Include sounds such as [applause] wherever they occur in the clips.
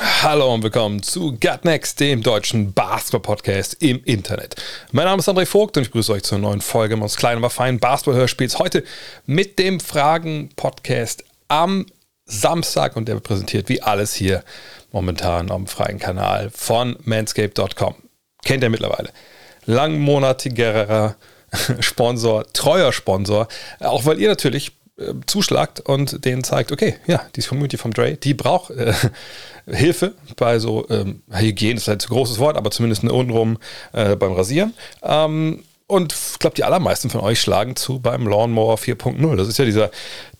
Hallo und willkommen zu Gut Next, dem deutschen Basketball-Podcast im Internet. Mein Name ist André Vogt und ich grüße euch zur neuen Folge unseres kleinen, aber feinen Basketball-Hörspiels. Heute mit dem Fragen-Podcast am Samstag und der wird präsentiert wie alles hier momentan am freien Kanal von manscape.com. Kennt ihr mittlerweile. Langmonatigerer [laughs] Sponsor, treuer Sponsor, auch weil ihr natürlich äh, zuschlagt und denen zeigt, okay, ja, die Community vom Dre, die braucht äh, Hilfe bei so ähm, Hygiene, ist halt ein großes Wort, aber zumindest untenrum äh, beim Rasieren. Ähm, und ich glaube, die allermeisten von euch schlagen zu beim Lawnmower 4.0. Das ist ja dieser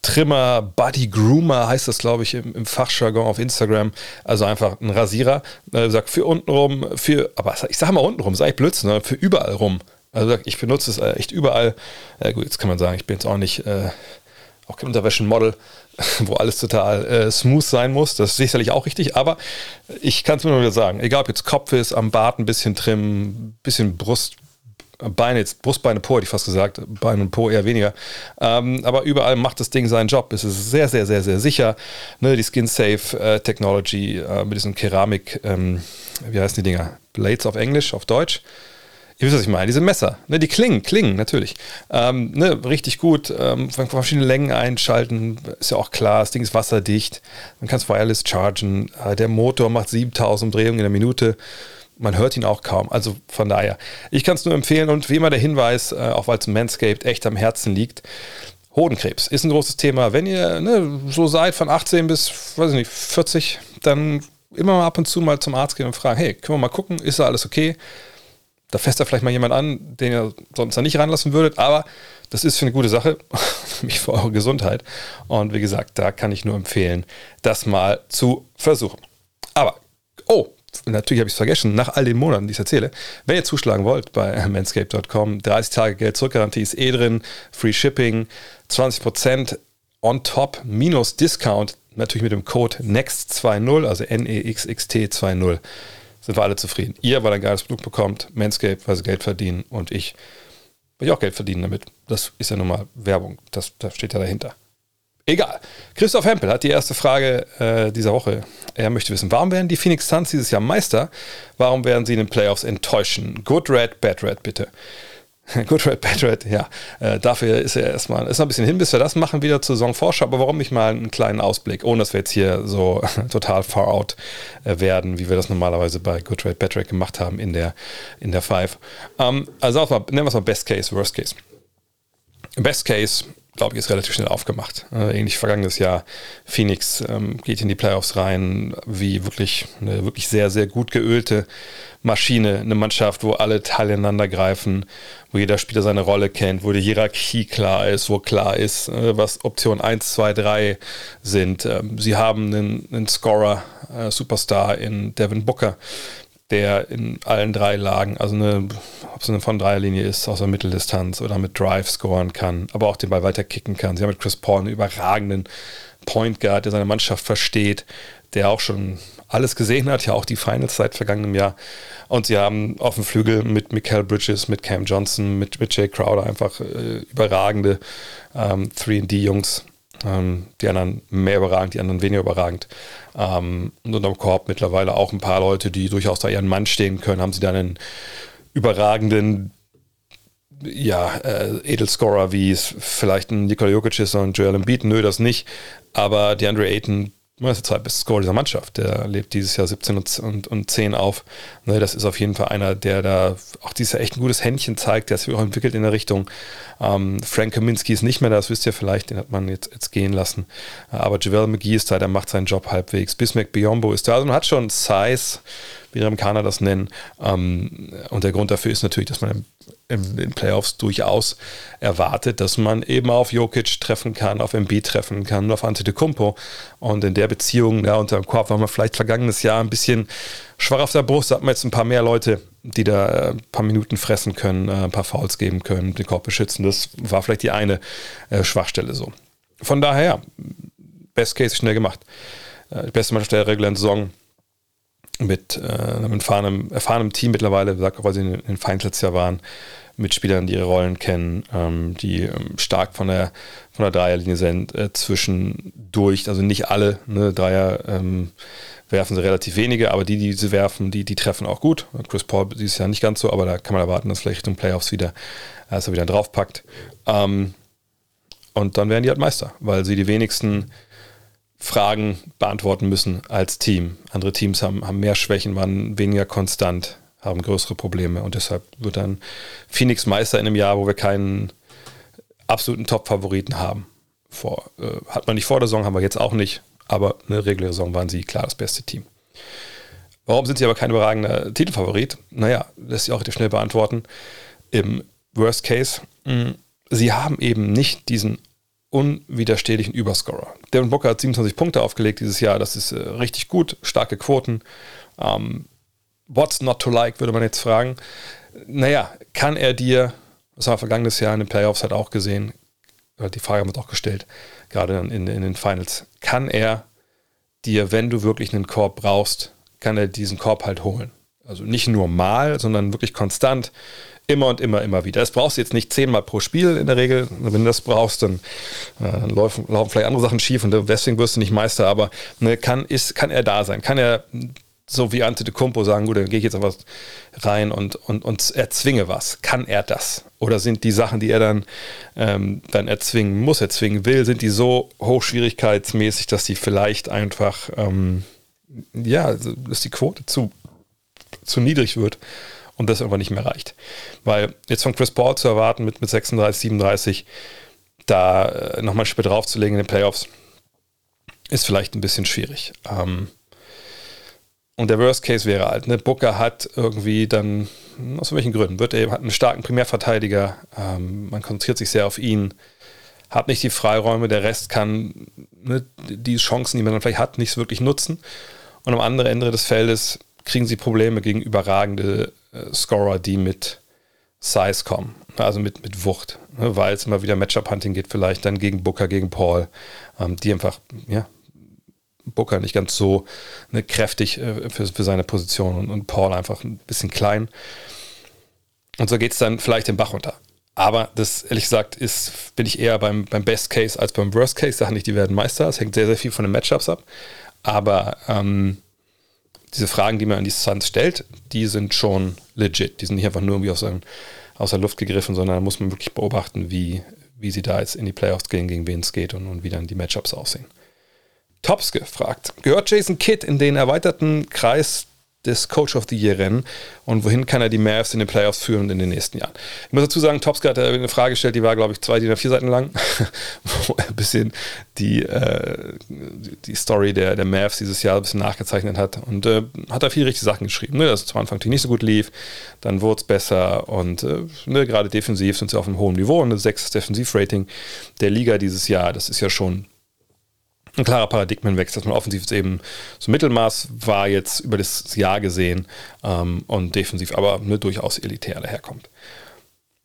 Trimmer, Body Groomer heißt das, glaube ich, im, im Fachjargon auf Instagram. Also einfach ein Rasierer. Äh, sagt für untenrum, für, aber ich sage mal untenrum, sei ich Blödsinn, sondern für überall rum. Also ich benutze es äh, echt überall. Äh, gut, jetzt kann man sagen, ich bin jetzt auch nicht äh, auch kein Unterwäschenmodel, [laughs] wo alles total äh, smooth sein muss. Das ist sicherlich auch richtig, aber ich kann es nur wieder sagen, egal ob jetzt Kopf ist, am Bart ein bisschen trimmen, bisschen Brust, Beine, jetzt Brustbeine, Po hätte ich fast gesagt, Beine und Po eher weniger. Ähm, aber überall macht das Ding seinen Job. Es ist sehr, sehr, sehr, sehr sicher. Ne, die Skin Safe äh, Technology äh, mit diesen Keramik, ähm, wie heißen die Dinger? Blades auf Englisch, auf Deutsch. Ihr wisst, was ich meine. Diese Messer, ne, die klingen, klingen natürlich. Ähm, ne, richtig gut. Ähm, verschiedene Längen einschalten. Ist ja auch klar, das Ding ist wasserdicht. Man kann es wireless chargen. Äh, der Motor macht 7000 Umdrehungen in der Minute. Man hört ihn auch kaum. Also von daher, ich kann es nur empfehlen. Und wie immer der Hinweis, äh, auch weil es Manscaped echt am Herzen liegt. Hodenkrebs ist ein großes Thema. Wenn ihr ne, so seid von 18 bis, weiß ich nicht, 40, dann immer mal ab und zu mal zum Arzt gehen und fragen, hey, können wir mal gucken, ist da alles okay? Da fässt da vielleicht mal jemand an, den ihr sonst da nicht ranlassen würdet, aber das ist für eine gute Sache, [laughs] nämlich für eure Gesundheit. Und wie gesagt, da kann ich nur empfehlen, das mal zu versuchen. Aber, oh, natürlich habe ich es vergessen, nach all den Monaten, die ich erzähle, wenn ihr zuschlagen wollt bei [laughs] manscape.com, 30 Tage Geld zurückgarantie ist eh drin, Free Shipping, 20% on top minus Discount, natürlich mit dem Code NEXT20, also N-E-X-X-T 20 sind wir alle zufrieden. Ihr, weil ihr ein geiles Produkt bekommt, Manscaped, weil sie Geld verdienen und ich, weil ich auch Geld verdiene damit. Das ist ja nun mal Werbung, das, das steht ja dahinter. Egal. Christoph Hempel hat die erste Frage äh, dieser Woche. Er möchte wissen, warum werden die Phoenix Suns dieses Jahr Meister? Warum werden sie in den Playoffs enttäuschen? Good Red, Bad Red, bitte. [laughs] Good Red, Bad Red, ja. Äh, dafür ist er erstmal, ist noch ein bisschen hin, bis wir das machen, wieder zur Saisonvorschau. Aber warum nicht mal einen kleinen Ausblick, ohne dass wir jetzt hier so [laughs] total far out äh, werden, wie wir das normalerweise bei Good Red, Bad Red gemacht haben in der, in der Five. Ähm, also auch mal, nennen wir es mal Best Case, Worst Case. Best Case, glaube ich, ist relativ schnell aufgemacht. Äh, ähnlich vergangenes Jahr. Phoenix ähm, geht in die Playoffs rein, wie wirklich eine wirklich sehr, sehr gut geölte Maschine. Eine Mannschaft, wo alle Teile ineinander greifen, wo jeder Spieler seine Rolle kennt, wo die Hierarchie klar ist, wo klar ist, äh, was Option 1, 2, 3 sind. Ähm, sie haben einen, einen Scorer, äh, Superstar in Devin Booker, der in allen drei Lagen, also eine, ob es eine von Dreierlinie ist, aus der Mitteldistanz oder mit Drive scoren kann, aber auch den Ball weiter kicken kann. Sie haben mit Chris Paul einen überragenden Point Guard, der seine Mannschaft versteht, der auch schon alles gesehen hat, ja auch die Finals seit vergangenem Jahr. Und sie haben auf dem Flügel mit Mikael Bridges, mit Cam Johnson, mit, mit Jay Crowder einfach äh, überragende ähm, 3D-Jungs. Ähm, die anderen mehr überragend, die anderen weniger überragend. Ähm, und unterm Korb mittlerweile auch ein paar Leute, die durchaus da ihren Mann stehen können. Haben sie dann einen überragenden ja, äh, Edelscorer, wie es vielleicht ein Nikola Jokic ist und Joel Embiid, nö, das nicht. Aber die Andre Ayton das ist der zweitbeste Score dieser Mannschaft. Der lebt dieses Jahr 17 und, und, und 10 auf. Ne, das ist auf jeden Fall einer, der da auch dieses Jahr echt ein gutes Händchen zeigt, der sich auch entwickelt in der Richtung. Ähm, Frank Kaminski ist nicht mehr da, das wisst ihr vielleicht, den hat man jetzt, jetzt gehen lassen. Aber Javel McGee ist da, der macht seinen Job halbwegs. Bismack Biombo ist da. Also man hat schon Size wie die Amerikaner das nennen. Ähm, und der Grund dafür ist natürlich, dass man in den Playoffs durchaus erwartet, dass man eben auf Jokic treffen kann, auf MB treffen kann, auf Antetokounmpo. Und in der Beziehung, ja, unter dem Korb war man vielleicht vergangenes Jahr ein bisschen schwach auf der Brust, da hat man jetzt ein paar mehr Leute, die da äh, ein paar Minuten fressen können, äh, ein paar Fouls geben können, den Korb beschützen. Das war vielleicht die eine äh, Schwachstelle so. Von daher, Best Case schnell gemacht. Die beste Mannschaft der regulären Saison mit äh, einem erfahrenen, erfahrenen Team mittlerweile, sagt auch, weil sie in den Finals ja waren, mit Spielern, die ihre Rollen kennen, ähm, die ähm, stark von der, von der Dreierlinie sind, äh, zwischendurch, also nicht alle, ne, Dreier ähm, werfen sie relativ wenige, aber die, die sie werfen, die, die treffen auch gut. Chris Paul dieses Jahr nicht ganz so, aber da kann man erwarten, dass vielleicht Richtung Playoffs wieder, dass er wieder draufpackt. Ähm, und dann werden die halt Meister, weil sie die wenigsten Fragen beantworten müssen als Team. Andere Teams haben, haben mehr Schwächen, waren weniger konstant, haben größere Probleme und deshalb wird dann Phoenix Meister in einem Jahr, wo wir keinen absoluten Top-Favoriten haben. Vor, äh, hat man nicht vor der Saison, haben wir jetzt auch nicht, aber eine reguläre Saison waren sie klar das beste Team. Warum sind sie aber kein überragender Titelfavorit? Naja, lässt sich auch schnell beantworten. Im Worst Case, mh, sie haben eben nicht diesen unwiderstehlichen Überscorer. Devin Booker hat 27 Punkte aufgelegt dieses Jahr. Das ist äh, richtig gut, starke Quoten. Ähm, what's not to like, würde man jetzt fragen. Naja, kann er dir, das haben wir vergangenes Jahr in den Playoffs halt auch gesehen, die Frage haben wir auch gestellt, gerade in, in den Finals, kann er dir, wenn du wirklich einen Korb brauchst, kann er diesen Korb halt holen? Also nicht nur mal, sondern wirklich konstant Immer und immer, immer wieder. Das brauchst du jetzt nicht zehnmal pro Spiel in der Regel. Wenn du das brauchst, dann äh, laufen, laufen vielleicht andere Sachen schief und deswegen wirst du nicht Meister. Aber ne, kann, ist, kann er da sein? Kann er so wie Ante de Kumpo sagen, gut, dann gehe ich jetzt einfach rein und, und, und erzwinge was. Kann er das? Oder sind die Sachen, die er dann, ähm, dann erzwingen muss, erzwingen will, sind die so hochschwierigkeitsmäßig, dass die vielleicht einfach, ähm, ja, dass die Quote zu, zu niedrig wird und das irgendwann nicht mehr reicht. Weil jetzt von Chris Paul zu erwarten, mit, mit 36, 37, da äh, nochmal spät draufzulegen in den Playoffs, ist vielleicht ein bisschen schwierig. Ähm, und der Worst Case wäre halt, ne, Booker hat irgendwie dann, aus welchen Gründen, wird er hat einen starken Primärverteidiger, ähm, man konzentriert sich sehr auf ihn, hat nicht die Freiräume, der Rest kann ne, die Chancen, die man dann vielleicht hat, nicht wirklich nutzen. Und am anderen Ende des Feldes kriegen sie Probleme gegen überragende äh, Scorer, die mit Size kommen, also mit, mit Wucht, ne, weil es immer wieder Matchup-Hunting geht, vielleicht dann gegen Booker, gegen Paul, ähm, die einfach, ja, Booker nicht ganz so ne, kräftig äh, für, für seine Position und, und Paul einfach ein bisschen klein. Und so geht es dann vielleicht den Bach runter. Aber das, ehrlich gesagt, ist, bin ich eher beim, beim Best Case als beim Worst Case. Sage nicht, die werden Meister. Es hängt sehr, sehr viel von den Matchups ab. Aber ähm, diese Fragen, die man an die Suns stellt, die sind schon legit. Die sind nicht einfach nur irgendwie aus, einem, aus der Luft gegriffen, sondern da muss man wirklich beobachten, wie, wie sie da jetzt in die Playoffs gehen, gegen wen es geht und, und wie dann die Matchups aussehen. Tops gefragt. Gehört Jason Kidd in den erweiterten Kreis des Coach of the Year Rennen und wohin kann er die Mavs in den Playoffs führen in den nächsten Jahren. Ich muss dazu sagen, Topska hat eine Frage gestellt, die war, glaube ich, zwei, die vier Seiten lang, [laughs] wo er ein bisschen die, äh, die Story der, der Mavs dieses Jahr ein bisschen nachgezeichnet hat und äh, hat da viele richtige Sachen geschrieben, ne, dass es zum Anfang nicht so gut lief, dann wurde es besser und äh, ne, gerade defensiv sind sie auf einem hohen Niveau und ein sechstes Defensivrating der Liga dieses Jahr, das ist ja schon ein klarer Paradigmenwechsel, dass man offensiv eben so Mittelmaß war jetzt über das Jahr gesehen ähm, und defensiv aber ne, durchaus elitär daherkommt.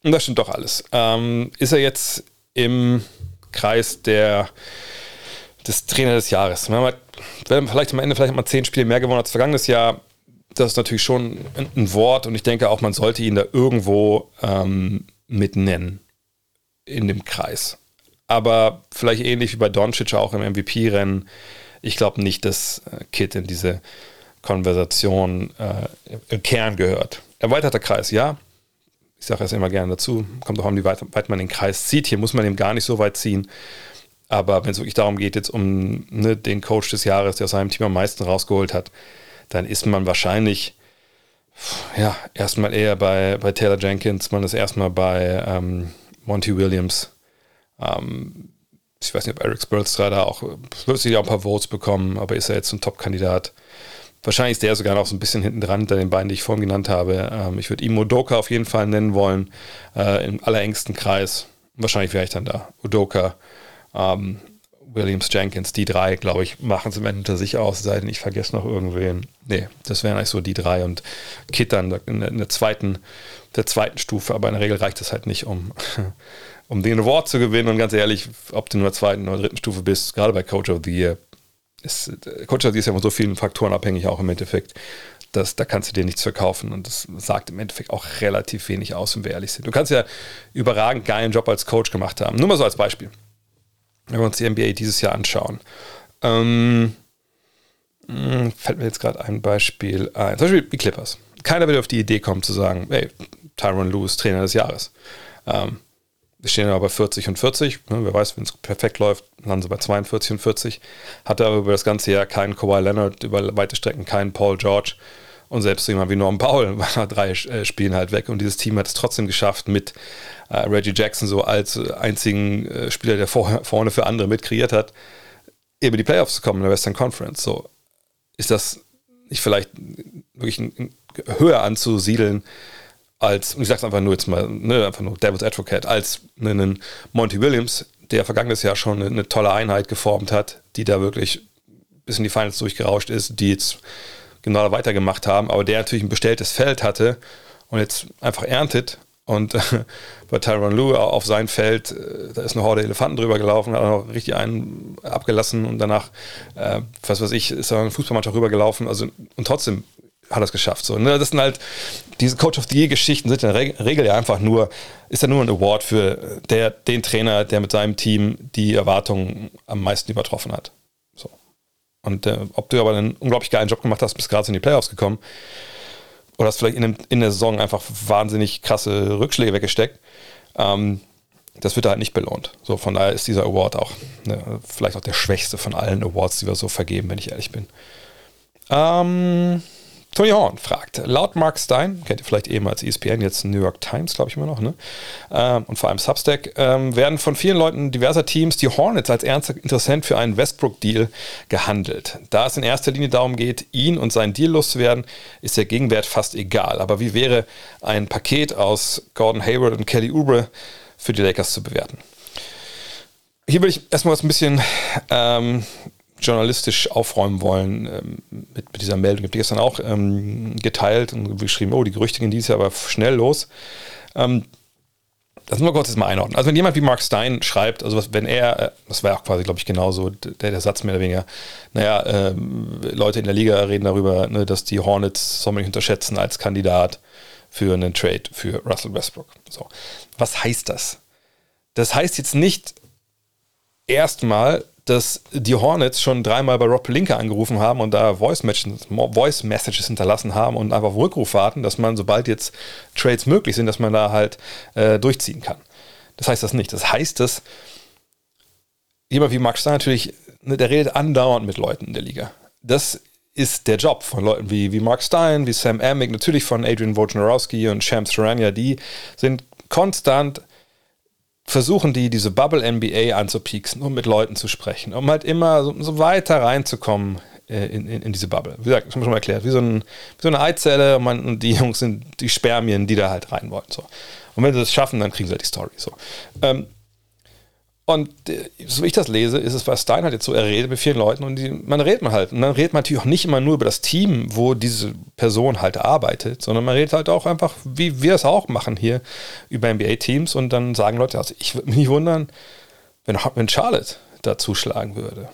Und das stimmt doch alles. Ähm, ist er jetzt im Kreis der, des Trainer des Jahres? Wir haben vielleicht am Ende vielleicht mal zehn Spiele mehr gewonnen als vergangenes Jahr. Das ist natürlich schon ein, ein Wort und ich denke auch, man sollte ihn da irgendwo ähm, mit nennen in dem Kreis aber vielleicht ähnlich wie bei Doncic auch im MVP-Rennen. Ich glaube nicht, dass äh, Kit in diese Konversation äh, im Kern gehört. Erweiterter Kreis, ja. Ich sage es immer gerne dazu. Kommt auch an, wie weit, weit, man den Kreis zieht. Hier muss man eben gar nicht so weit ziehen. Aber wenn es wirklich darum geht, jetzt um ne, den Coach des Jahres, der aus seinem Team am meisten rausgeholt hat, dann ist man wahrscheinlich ja, erstmal eher bei, bei Taylor Jenkins, man ist erstmal bei ähm, Monty Williams ähm, ich weiß nicht, ob Eric Spolstra da auch, sich auch ein paar Votes bekommen, aber ist er jetzt ein Top-Kandidat? Wahrscheinlich ist der sogar noch so ein bisschen hinten dran hinter den beiden, die ich vorhin genannt habe. Ähm, ich würde ihm Udoka auf jeden Fall nennen wollen, äh, im allerengsten Kreis. Wahrscheinlich wäre ich dann da. Udoka, ähm, Williams, Jenkins, die drei, glaube ich, machen es im Ende unter sich aus, sei denn ich vergesse noch irgendwen. Nee, das wären eigentlich so die drei und Kit dann in der, in der zweiten, der zweiten Stufe, aber in der Regel reicht das halt nicht, um, [laughs] um den Award zu gewinnen. Und ganz ehrlich, ob du nur der zweiten oder dritten Stufe bist, gerade bei Coach of the Year, ist, Coach of the Year ist ja von so vielen Faktoren abhängig, auch im Endeffekt. Das, da kannst du dir nichts verkaufen und das sagt im Endeffekt auch relativ wenig aus, wenn wir ehrlich sind. Du kannst ja überragend geilen Job als Coach gemacht haben. Nur mal so als Beispiel wenn wir uns die NBA dieses Jahr anschauen. Ähm, hm, fällt mir jetzt gerade ein Beispiel ein. Zum Beispiel die Clippers. Keiner wird auf die Idee kommen zu sagen, hey, Tyron Lewis, Trainer des Jahres. Ähm, wir stehen aber bei 40 und 40. Ne, wer weiß, wenn es perfekt läuft, landen sie bei 42 und 40. Hatte aber über das ganze Jahr keinen Kawhi Leonard, über weite Strecken keinen Paul George. Und selbst jemand wie Norm Paul [laughs] war drei äh, Spielen halt weg. Und dieses Team hat es trotzdem geschafft, mit äh, Reggie Jackson so als einzigen äh, Spieler, der vor, vorne für andere mit kreiert hat, eben die Playoffs zu kommen in der Western Conference. So ist das nicht vielleicht wirklich ein, ein, höher anzusiedeln als, und ich sage es einfach nur jetzt mal, ne, einfach nur Devil's Advocate, als einen Monty Williams, der vergangenes Jahr schon eine, eine tolle Einheit geformt hat, die da wirklich bis in die Finals durchgerauscht ist, die jetzt genau weitergemacht haben, aber der natürlich ein bestelltes Feld hatte und jetzt einfach erntet und äh, [laughs] bei Tyron Lue auf sein Feld, äh, da ist eine Horde Elefanten drüber gelaufen, hat auch richtig einen abgelassen und danach, äh, was weiß ich, ist da eine Fußballmannschaft rübergelaufen. Also, und trotzdem hat es geschafft. So, ne? Das sind halt, diese Coach of the Year-Geschichten sind in der Regel ja einfach nur, ist ja nur ein Award für der, den Trainer, der mit seinem Team die Erwartungen am meisten übertroffen hat. So. Und äh, ob du aber einen unglaublich geilen Job gemacht hast, bist gerade in die Playoffs gekommen, oder hast vielleicht in, dem, in der Saison einfach wahnsinnig krasse Rückschläge weggesteckt. Ähm, das wird da halt nicht belohnt. So, von daher ist dieser Award auch ne, vielleicht auch der schwächste von allen Awards, die wir so vergeben, wenn ich ehrlich bin. Ähm, Tony Horn fragt, laut Mark Stein, kennt ihr vielleicht eben als ESPN, jetzt New York Times, glaube ich immer noch, ne? Ähm, und vor allem Substack, ähm, werden von vielen Leuten diverser Teams die Hornets als ernster Interessent für einen Westbrook-Deal gehandelt. Da es in erster Linie darum geht, ihn und seinen Deal loszuwerden, ist der Gegenwert fast egal. Aber wie wäre ein Paket aus Gordon Hayward und Kelly Oubre für die Lakers zu bewerten? Hier will ich erstmal was ein bisschen ähm, journalistisch aufräumen wollen ähm, mit, mit, dieser Meldung. Ich habe die gestern auch ähm, geteilt und geschrieben, oh, die Gerüchte gehen dieses Jahr aber schnell los. Ähm, das müssen wir kurz jetzt mal einordnen. Also wenn jemand wie Mark Stein schreibt, also was, wenn er, äh, das war auch quasi, glaube ich, genauso der, der Satz mehr oder weniger, naja, ähm, Leute in der Liga reden darüber, ne, dass die Hornets man nicht unterschätzen als Kandidat für einen Trade für Russell Westbrook. So. Was heißt das? Das heißt jetzt nicht erstmal, dass die Hornets schon dreimal bei Rob Linker angerufen haben und da Voice Messages, Voice Messages hinterlassen haben und einfach auf Rückruf warten, dass man, sobald jetzt Trades möglich sind, dass man da halt äh, durchziehen kann. Das heißt das nicht. Das heißt, dass jemand wie Max Stein natürlich, ne, der redet andauernd mit Leuten in der Liga. Das ist der Job von Leuten wie, wie Mark Stein, wie Sam Amick, natürlich von Adrian Wojnarowski und Shams Charania, die sind konstant versuchen die, diese Bubble NBA anzupieksen, um mit Leuten zu sprechen, um halt immer so, so weiter reinzukommen äh, in, in, in, diese Bubble. Wie gesagt, das haben wir schon mal erklärt, wie so, ein, wie so eine Eizelle und, man, und, die Jungs sind die Spermien, die da halt rein wollen. So. Und wenn sie das schaffen, dann kriegen sie halt die Story. So. Ähm, und äh, so wie ich das lese, ist es, was Stein hat jetzt so, er redet mit vielen Leuten und die, man redet man halt. Und dann redet man natürlich auch nicht immer nur über das Team, wo diese Person halt arbeitet, sondern man redet halt auch einfach, wie wir es auch machen hier, über NBA-Teams und dann sagen Leute, also ich würde mich nicht wundern, wenn, wenn Charlotte da zuschlagen würde.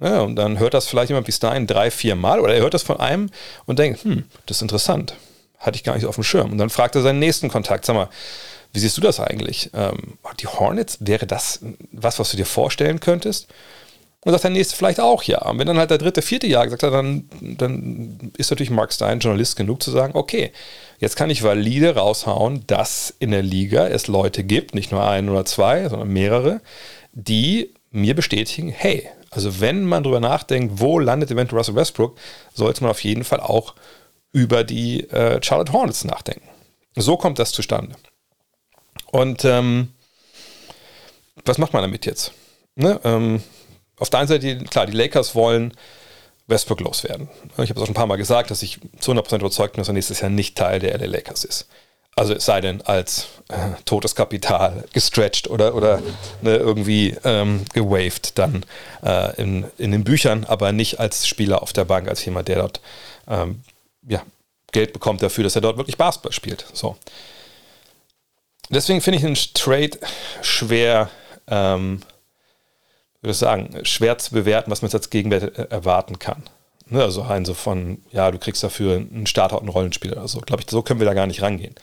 Ja, und dann hört das vielleicht jemand wie Stein drei, vier Mal oder er hört das von einem und denkt, hm, das ist interessant. Hatte ich gar nicht so auf dem Schirm. Und dann fragt er seinen nächsten Kontakt, sag mal, wie siehst du das eigentlich? Ähm, die Hornets, wäre das was, was du dir vorstellen könntest? Und sagt der nächste vielleicht auch ja. Und wenn dann halt der dritte, vierte Jahr gesagt hat, dann, dann ist natürlich Mark Stein Journalist genug zu sagen, okay, jetzt kann ich valide raushauen, dass in der Liga es Leute gibt, nicht nur ein oder zwei, sondern mehrere, die mir bestätigen, hey, also wenn man drüber nachdenkt, wo landet eventuell Russell Westbrook, sollte man auf jeden Fall auch über die äh, Charlotte Hornets nachdenken. So kommt das zustande. Und ähm, was macht man damit jetzt? Ne? Ähm, auf der einen Seite, klar, die Lakers wollen Westbrook loswerden. Ich habe es auch schon ein paar Mal gesagt, dass ich zu 100% überzeugt bin, dass er nächstes Jahr nicht Teil der LA Lakers ist. Also es sei denn als äh, totes Kapital gestretched oder, oder ne, irgendwie ähm, gewaved dann äh, in, in den Büchern, aber nicht als Spieler auf der Bank, als jemand, der dort ähm, ja, Geld bekommt dafür, dass er dort wirklich Basketball spielt. So. Deswegen finde ich einen Trade schwer, ähm, würde ich sagen, schwer zu bewerten, was man jetzt als Gegenwert äh, erwarten kann. Ne, also rein so von, ja, du kriegst dafür einen Starter und einen Rollenspieler oder so. Glaube ich, so können wir da gar nicht rangehen.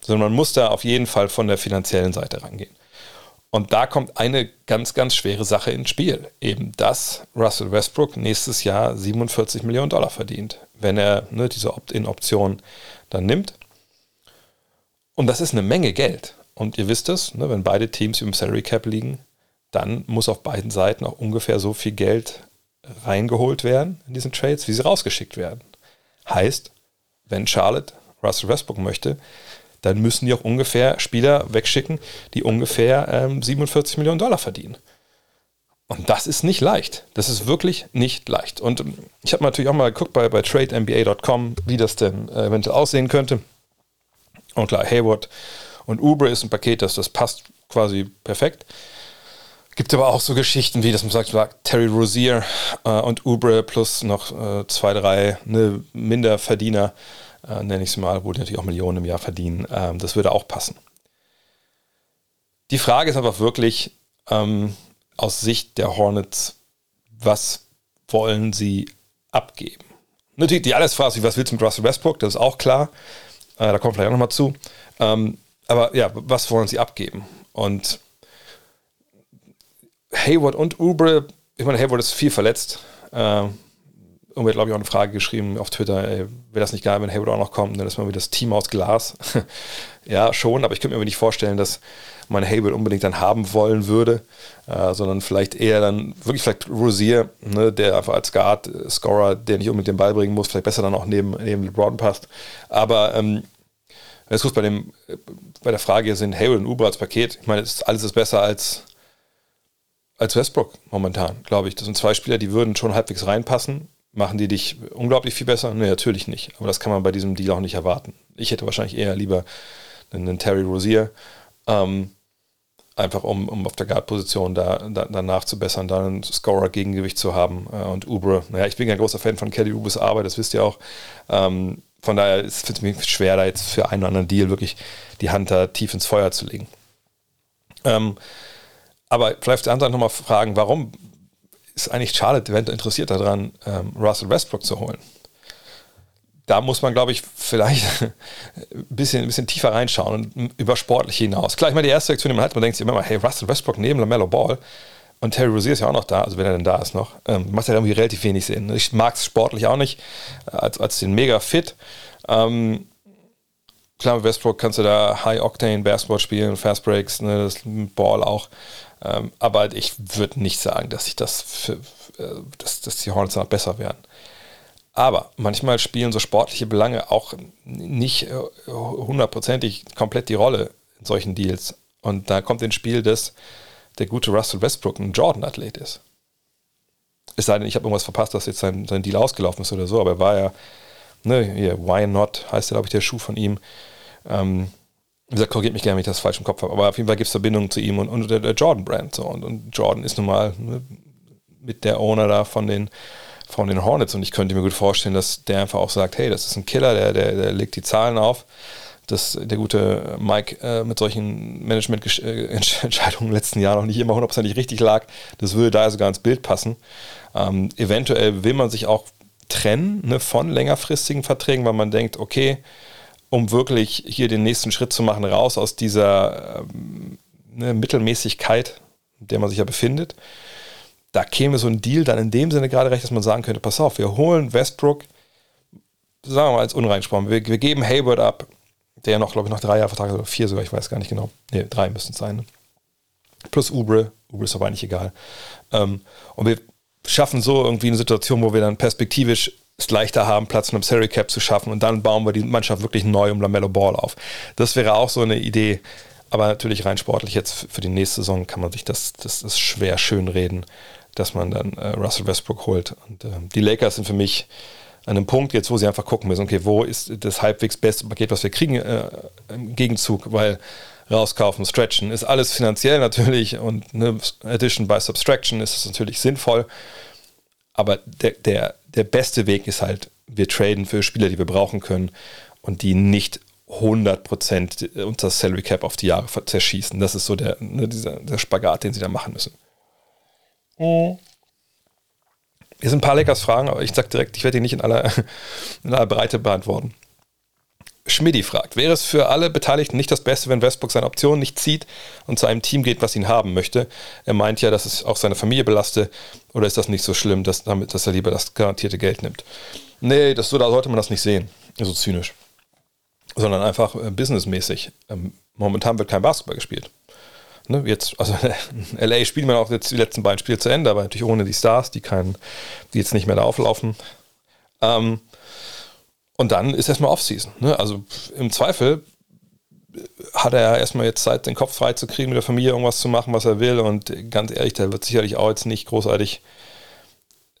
Sondern man muss da auf jeden Fall von der finanziellen Seite rangehen. Und da kommt eine ganz, ganz schwere Sache ins Spiel. Eben, dass Russell Westbrook nächstes Jahr 47 Millionen Dollar verdient, wenn er ne, diese Opt-in-Option dann nimmt. Und das ist eine Menge Geld. Und ihr wisst es, ne, wenn beide Teams im Salary Cap liegen, dann muss auf beiden Seiten auch ungefähr so viel Geld reingeholt werden in diesen Trades, wie sie rausgeschickt werden. Heißt, wenn Charlotte Russell Westbrook möchte, dann müssen die auch ungefähr Spieler wegschicken, die ungefähr ähm, 47 Millionen Dollar verdienen. Und das ist nicht leicht. Das ist wirklich nicht leicht. Und ich habe natürlich auch mal geguckt bei, bei trademba.com, wie das denn eventuell aussehen könnte. Und klar, Hayward und Uber ist ein Paket, das, das passt quasi perfekt. Gibt aber auch so Geschichten wie, dass man sagt, Terry Rozier äh, und Ubre plus noch äh, zwei, drei ne, Minderverdiener, äh, nenne ich es mal, wo die natürlich auch Millionen im Jahr verdienen. Ähm, das würde auch passen. Die Frage ist aber wirklich ähm, aus Sicht der Hornets, was wollen sie abgeben? Natürlich die alles Frage, was willst du mit Russell Westbrook? Das ist auch klar. Äh, da kommt vielleicht auch nochmal zu. Ähm, aber ja, was wollen sie abgeben? Und Hayward und Ubre, ich meine, Hayward ist viel verletzt. Äh, irgendwie hat, glaube ich, auch eine Frage geschrieben auf Twitter, wäre das nicht geil, wenn Hayward auch noch kommt, dann ist man wieder das Team aus Glas. [laughs] ja, schon, aber ich könnte mir nicht vorstellen, dass man Hayward unbedingt dann haben wollen würde, äh, sondern vielleicht eher dann wirklich vielleicht Rosier, ne, der einfach als Guard, äh, der nicht unbedingt den Ball bringen muss, vielleicht besser dann auch neben, neben LeBron passt. Aber ähm, jetzt kurz bei, dem, äh, bei der Frage sind Hayward und Uber als Paket, ich meine, alles ist besser als als Westbrook momentan, glaube ich. Das sind zwei Spieler, die würden schon halbwegs reinpassen. Machen die dich unglaublich viel besser? Nee, natürlich nicht. Aber das kann man bei diesem Deal auch nicht erwarten. Ich hätte wahrscheinlich eher lieber einen, Terry Rozier, ähm, einfach um, um auf der Guard-Position da, da, danach zu bessern, da einen Scorer-Gegengewicht zu haben. Äh, und Ubre, naja, ich bin ja ein großer Fan von Kelly Ubres Arbeit, das wisst ihr auch. Ähm, von daher ist es mir schwer, da jetzt für einen oder anderen Deal wirklich die Hand da tief ins Feuer zu legen. Ähm, aber vielleicht auf der anderen Seite nochmal fragen, warum ist eigentlich Charlotte eventuell interessiert daran, ähm, Russell Westbrook zu holen? Da muss man, glaube ich, vielleicht ein [laughs] bisschen, ein bisschen tiefer reinschauen und über sportlich hinaus. Klar, ich meine, die erste Sektion, die man hat, man denkt sich immer mal, hey, Russell Westbrook neben LaMelo Ball und Terry Rozier ist ja auch noch da, also wenn er denn da ist noch, ähm, macht ja irgendwie relativ wenig Sinn. Ich mag es sportlich auch nicht, als, als den mega fit. Ähm, klar, mit Westbrook kannst du da High-Octane Basketball spielen, Fast Breaks, ne, das Ball auch. Ähm, aber ich würde nicht sagen, dass ich das für, äh, dass, dass die Hornets noch besser werden. Aber manchmal spielen so sportliche Belange auch nicht äh, hundertprozentig komplett die Rolle in solchen Deals. Und da kommt ins Spiel, dass der gute Russell Westbrook ein Jordan-Athlet ist. Es sei denn, ich habe irgendwas verpasst, dass jetzt sein, sein Deal ausgelaufen ist oder so, aber er war ja, ne, hier, Why Not heißt ja, glaube ich, der Schuh von ihm. Ähm, wie gesagt, korrigiert mich gerne, wenn ich das falsch im Kopf habe, aber auf jeden Fall gibt es Verbindungen zu ihm und, und der, der Jordan-Brand. So. Und, und, Jordan ist nun mal ne, mit der Owner da von den, von den Hornets und ich könnte mir gut vorstellen, dass der einfach auch sagt, hey, das ist ein Killer, der, der, der legt die Zahlen auf. Dass der gute Mike äh, mit solchen Management-Entscheidungen [laughs] in den letzten Jahren noch nicht immer hundertprozentig richtig lag, das würde da sogar ins Bild passen. Ähm, eventuell will man sich auch trennen ne, von längerfristigen Verträgen, weil man denkt, okay, um wirklich hier den nächsten Schritt zu machen, raus aus dieser ähm, ne, Mittelmäßigkeit, in der man sich ja befindet. Da käme so ein Deal dann in dem Sinne gerade recht, dass man sagen könnte, pass auf, wir holen Westbrook, sagen wir mal als unreinsprochen, wir, wir geben Hayward ab, der ja noch, glaube ich, noch drei Jahre Vertrag oder vier sogar, ich weiß gar nicht genau. Ne, drei müssten es sein. Ne? Plus Ubre, Ubre ist aber eigentlich egal. Ähm, und wir schaffen so irgendwie eine Situation, wo wir dann perspektivisch es leichter haben, Platz in einem Salary Cap zu schaffen und dann bauen wir die Mannschaft wirklich neu um Lamello Ball auf. Das wäre auch so eine Idee, aber natürlich rein sportlich jetzt für die nächste Saison kann man sich das, das ist schwer schön reden, dass man dann äh, Russell Westbrook holt. Und äh, die Lakers sind für mich an einem Punkt jetzt, wo sie einfach gucken müssen, okay, wo ist das halbwegs beste Paket, was wir kriegen äh, im Gegenzug, weil rauskaufen, stretchen, ist alles finanziell natürlich und eine Addition by Subtraction ist es natürlich sinnvoll. Aber der, der, der beste Weg ist halt, wir traden für Spieler, die wir brauchen können und die nicht 100% unter Salary Cap auf die Jahre zerschießen. Das ist so der, ne, dieser, der Spagat, den sie da machen müssen. Mhm. Hier sind ein paar Lakers-Fragen, aber ich sage direkt, ich werde die nicht in aller, [laughs] in aller Breite beantworten. Schmidti fragt, wäre es für alle Beteiligten nicht das Beste, wenn Westbrook seine Optionen nicht zieht und zu einem Team geht, was ihn haben möchte? Er meint ja, dass es auch seine Familie belaste. Oder ist das nicht so schlimm, dass, damit, dass er lieber das garantierte Geld nimmt? Nee, das, so da sollte man das nicht sehen. So zynisch. Sondern einfach äh, businessmäßig. Ähm, momentan wird kein Basketball gespielt. Ne, jetzt, also [laughs] in LA spielt man auch jetzt die letzten beiden Spiele zu Ende, aber natürlich ohne die Stars, die, kein, die jetzt nicht mehr da auflaufen. Ähm, und dann ist erstmal Offseason. Ne? Also im Zweifel hat er erstmal jetzt Zeit, den Kopf frei zu kriegen, mit der Familie irgendwas zu machen, was er will. Und ganz ehrlich, der wird sicherlich auch jetzt nicht großartig.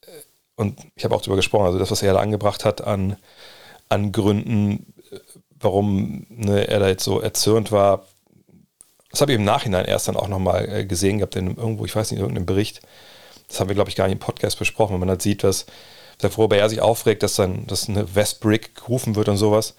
Äh, und ich habe auch darüber gesprochen, also das, was er da angebracht hat an, an Gründen, äh, warum ne, er da jetzt so erzürnt war, das habe ich im Nachhinein erst dann auch nochmal äh, gesehen gehabt, in irgendwo, ich weiß nicht, in irgendeinem Bericht. Das haben wir, glaube ich, gar nicht im Podcast besprochen, wenn man halt sieht, was, worüber er sich aufregt, dass dann dass eine Westbrick gerufen wird und sowas.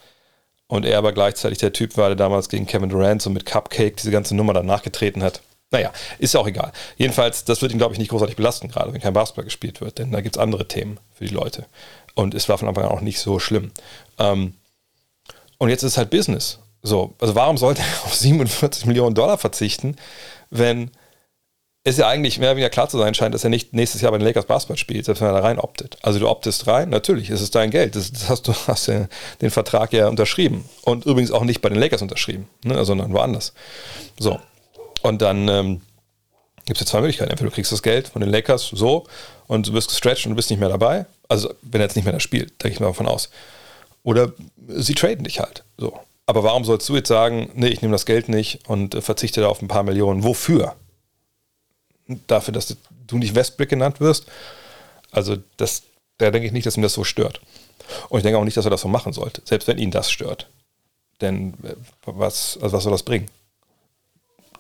Und er aber gleichzeitig der Typ war, der damals gegen Kevin Durant so mit Cupcake diese ganze Nummer dann nachgetreten hat. Naja, ist ja auch egal. Jedenfalls, das wird ihn, glaube ich, nicht großartig belasten, gerade wenn kein Basketball gespielt wird, denn da gibt es andere Themen für die Leute. Und es war von Anfang an auch nicht so schlimm. Ähm, und jetzt ist es halt Business. So, also warum sollte er [laughs] auf 47 Millionen Dollar verzichten, wenn es ja eigentlich mehr oder weniger klar zu sein scheint, dass er nicht nächstes Jahr bei den Lakers Basketball spielt, selbst wenn er da rein optet. Also du optest rein, natürlich, es ist dein Geld. Das, das hast du [laughs] hast ja den Vertrag ja unterschrieben. Und übrigens auch nicht bei den Lakers unterschrieben, ne, sondern woanders. So. Und dann ähm, gibt es ja zwei Möglichkeiten. Entweder du kriegst das Geld von den Lakers so und du wirst gestretched und du bist nicht mehr dabei. Also wenn er jetzt nicht mehr da spielt, denke ich mal davon aus. Oder sie traden dich halt. So. Aber warum sollst du jetzt sagen, nee, ich nehme das Geld nicht und äh, verzichte da auf ein paar Millionen? Wofür? Dafür, dass du nicht Westbrick genannt wirst? Also, das, da denke ich nicht, dass ihn das so stört. Und ich denke auch nicht, dass er das so machen sollte, selbst wenn ihn das stört. Denn äh, was, also was soll das bringen?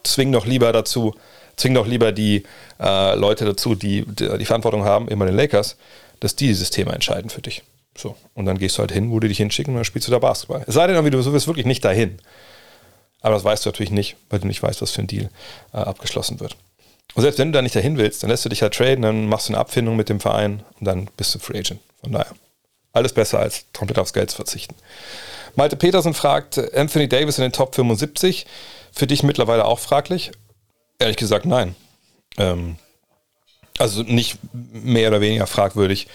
Zwing doch lieber dazu, zwing doch lieber die äh, Leute dazu, die, die die Verantwortung haben, immer den Lakers, dass die dieses Thema entscheiden für dich. So. Und dann gehst du halt hin, wo die dich hinschicken und dann spielst du da Basketball. Es sei denn, du wirst wirklich nicht dahin. Aber das weißt du natürlich nicht, weil du nicht weißt, was für ein Deal äh, abgeschlossen wird. Und selbst wenn du da nicht dahin willst, dann lässt du dich halt traden, dann machst du eine Abfindung mit dem Verein und dann bist du Free Agent. Von daher, alles besser als komplett aufs Geld zu verzichten. Malte Petersen fragt, Anthony Davis in den Top 75, für dich mittlerweile auch fraglich? Ehrlich gesagt, nein. Ähm, also nicht mehr oder weniger fragwürdig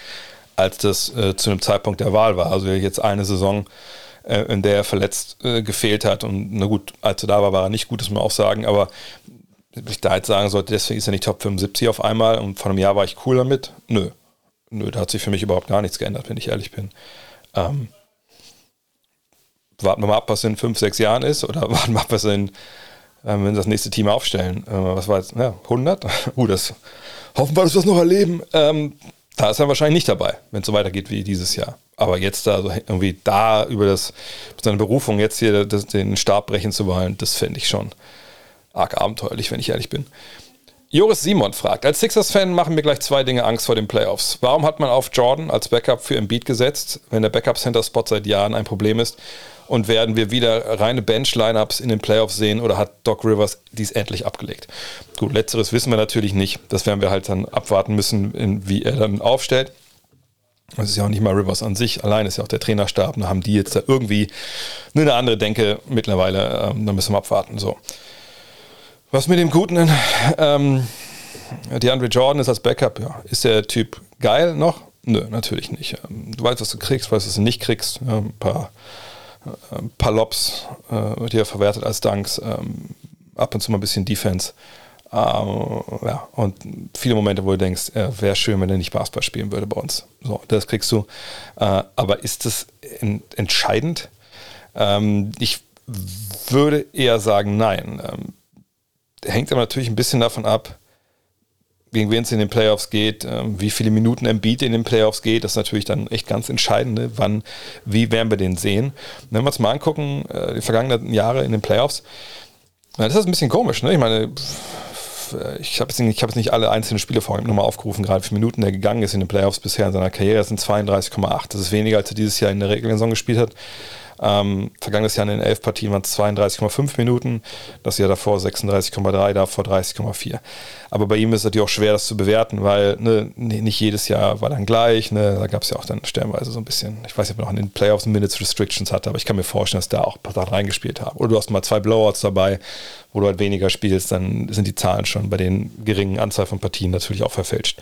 als das äh, zu einem Zeitpunkt der Wahl war. Also jetzt eine Saison, äh, in der er verletzt äh, gefehlt hat. Und na gut, als er da war, war er nicht gut, das muss man auch sagen. Aber ich da jetzt sagen sollte, deswegen ist er nicht Top 75 auf einmal und vor einem Jahr war ich cool damit. Nö. Nö, da hat sich für mich überhaupt gar nichts geändert, wenn ich ehrlich bin. Ähm, warten wir mal ab, was in fünf, sechs Jahren ist oder [laughs] warten wir ab, was in, ähm, wenn das nächste Team aufstellen. Äh, was war jetzt? Ja, 100? [laughs] uh, das hoffen wir, dass wir das noch erleben. Ähm, da ist er wahrscheinlich nicht dabei, wenn es so weitergeht wie dieses Jahr. Aber jetzt da so irgendwie da über das, seine Berufung jetzt hier das, den Stab brechen zu wollen, das finde ich schon arg abenteuerlich, wenn ich ehrlich bin. Joris Simon fragt, als Sixers-Fan machen mir gleich zwei Dinge Angst vor den Playoffs. Warum hat man auf Jordan als Backup für Embiid gesetzt, wenn der Backup-Center-Spot seit Jahren ein Problem ist? Und werden wir wieder reine Bench-Lineups in den Playoffs sehen oder hat Doc Rivers dies endlich abgelegt? Gut, letzteres wissen wir natürlich nicht. Das werden wir halt dann abwarten müssen, wie er dann aufstellt. Das ist ja auch nicht mal Rivers an sich, allein ist ja auch der Trainerstab. Da haben die jetzt da irgendwie eine andere Denke mittlerweile. Ähm, da müssen wir abwarten. So. Was mit dem guten ähm, DeAndre Jordan ist als Backup, ja. Ist der Typ geil noch? Nö, natürlich nicht. Ähm, du weißt, was du kriegst, weißt, was du nicht kriegst. Ein paar ein paar Lobs, äh, die er verwertet als Dunks, ähm, ab und zu mal ein bisschen Defense. Äh, ja, und viele Momente, wo du denkst, äh, wäre schön, wenn er nicht Basketball spielen würde bei uns. So, das kriegst du. Äh, aber ist das entscheidend? Ähm, ich würde eher sagen, nein. Ähm, hängt aber natürlich ein bisschen davon ab, gegen wen es in den Playoffs geht, ähm, wie viele Minuten Embiid in den Playoffs geht, das ist natürlich dann echt ganz entscheidend, ne? wann, wie werden wir den sehen. Wenn wir uns mal angucken, äh, die vergangenen Jahre in den Playoffs, das ist ein bisschen komisch, ne? Ich meine, ich habe jetzt, nicht, hab jetzt nicht alle einzelnen Spiele vorhin nochmal aufgerufen, gerade für Minuten, der gegangen ist in den Playoffs bisher in seiner Karriere, das sind 32,8. Das ist weniger, als er dieses Jahr in der Regelsaison gespielt hat. Ähm, vergangenes Jahr in den elf Partien waren es 32,5 Minuten, das Jahr davor 36,3, davor 30,4. Aber bei ihm ist es natürlich auch schwer, das zu bewerten, weil ne, nicht jedes Jahr war dann gleich. Ne, da gab es ja auch dann stellenweise so ein bisschen, ich weiß nicht, ob er noch in den Playoffs Minutes Restrictions hatte, aber ich kann mir vorstellen, dass da auch ein paar Sachen reingespielt haben. Oder du hast mal zwei Blowouts dabei, wo du halt weniger spielst, dann sind die Zahlen schon bei den geringen Anzahl von Partien natürlich auch verfälscht.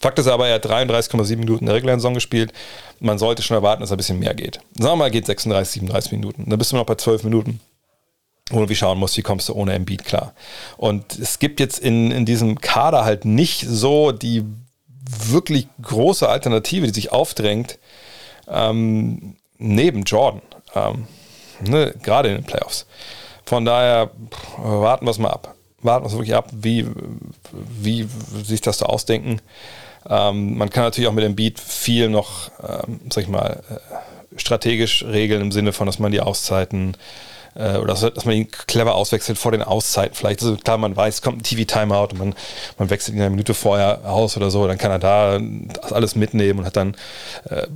Fakt ist aber, er hat 33,7 Minuten in der regulären Saison gespielt. Man sollte schon erwarten, dass er ein bisschen mehr geht. Sagen wir mal, geht 36, 37 Minuten. Dann bist du noch bei 12 Minuten wo du wie schauen musst, wie kommst du ohne Embiid klar. Und es gibt jetzt in, in diesem Kader halt nicht so die wirklich große Alternative, die sich aufdrängt, ähm, neben Jordan. Ähm, ne, gerade in den Playoffs. Von daher warten wir es mal ab. Warten wir es wirklich ab, wie, wie sich das da ausdenken. Ähm, man kann natürlich auch mit dem Beat viel noch, ähm, sag ich mal, äh, strategisch regeln im Sinne von, dass man die Auszeiten äh, oder dass man ihn clever auswechselt vor den Auszeiten. Vielleicht, also klar, man weiß, kommt ein TV-Timeout und man, man wechselt ihn eine Minute vorher aus oder so, dann kann er da das alles mitnehmen und hat dann äh,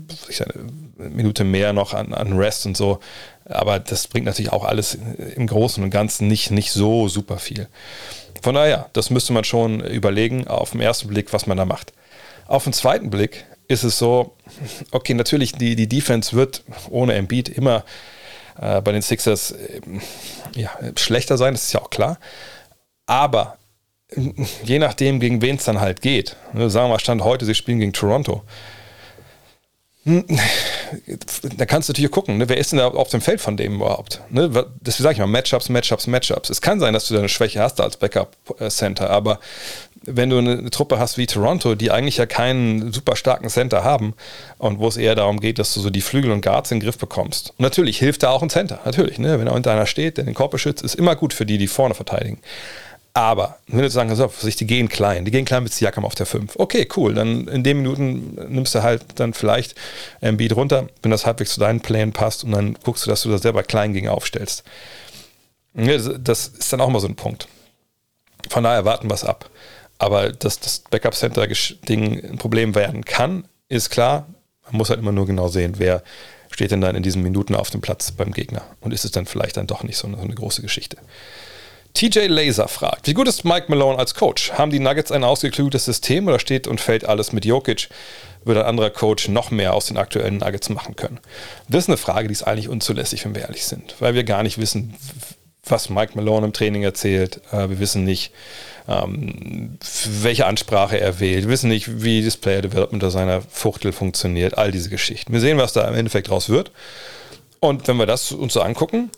Minute mehr noch an, an Rest und so. Aber das bringt natürlich auch alles im Großen und Ganzen nicht, nicht so super viel. Von daher, das müsste man schon überlegen, auf den ersten Blick, was man da macht. Auf den zweiten Blick ist es so, okay, natürlich, die, die Defense wird ohne Embiid immer äh, bei den Sixers äh, ja, schlechter sein, das ist ja auch klar. Aber je nachdem, gegen wen es dann halt geht, ne, sagen wir mal, Stand heute, sie spielen gegen Toronto, da kannst du natürlich gucken, ne, wer ist denn da auf dem Feld von dem überhaupt? Ne, das sage ich mal, Matchups, Matchups, Matchups. Es kann sein, dass du da eine Schwäche hast als Backup-Center, aber wenn du eine, Truppe hast wie Toronto, die eigentlich ja keinen super starken Center haben und wo es eher darum geht, dass du so die Flügel und Guards in den Griff bekommst. Und natürlich hilft da auch ein Center, natürlich. Ne? Wenn da unter einer steht, der den Korb beschützt, ist immer gut für die, die vorne verteidigen. Aber, wenn du sagen, so, die gehen klein, die gehen klein mit Siakam auf der 5. Okay, cool, dann in den Minuten nimmst du halt dann vielleicht ein Beat runter, wenn das halbwegs zu deinen Plänen passt und dann guckst du, dass du das selber klein gegen aufstellst. Das ist dann auch mal so ein Punkt. Von daher warten wir es ab. Aber dass das Backup-Center-Ding ein Problem werden kann, ist klar. Man muss halt immer nur genau sehen, wer steht denn dann in diesen Minuten auf dem Platz beim Gegner. Und ist es dann vielleicht dann doch nicht so eine, so eine große Geschichte. TJ Laser fragt, wie gut ist Mike Malone als Coach? Haben die Nuggets ein ausgeklügeltes System oder steht und fällt alles mit Jokic? Würde ein anderer Coach noch mehr aus den aktuellen Nuggets machen können? Das ist eine Frage, die ist eigentlich unzulässig, wenn wir ehrlich sind, weil wir gar nicht wissen, was Mike Malone im Training erzählt. Äh, wir wissen nicht, ähm, welche Ansprache er wählt. Wir wissen nicht, wie das Player Development unter seiner Fuchtel funktioniert. All diese Geschichten. Wir sehen, was da im Endeffekt draus wird. Und wenn wir das uns so angucken,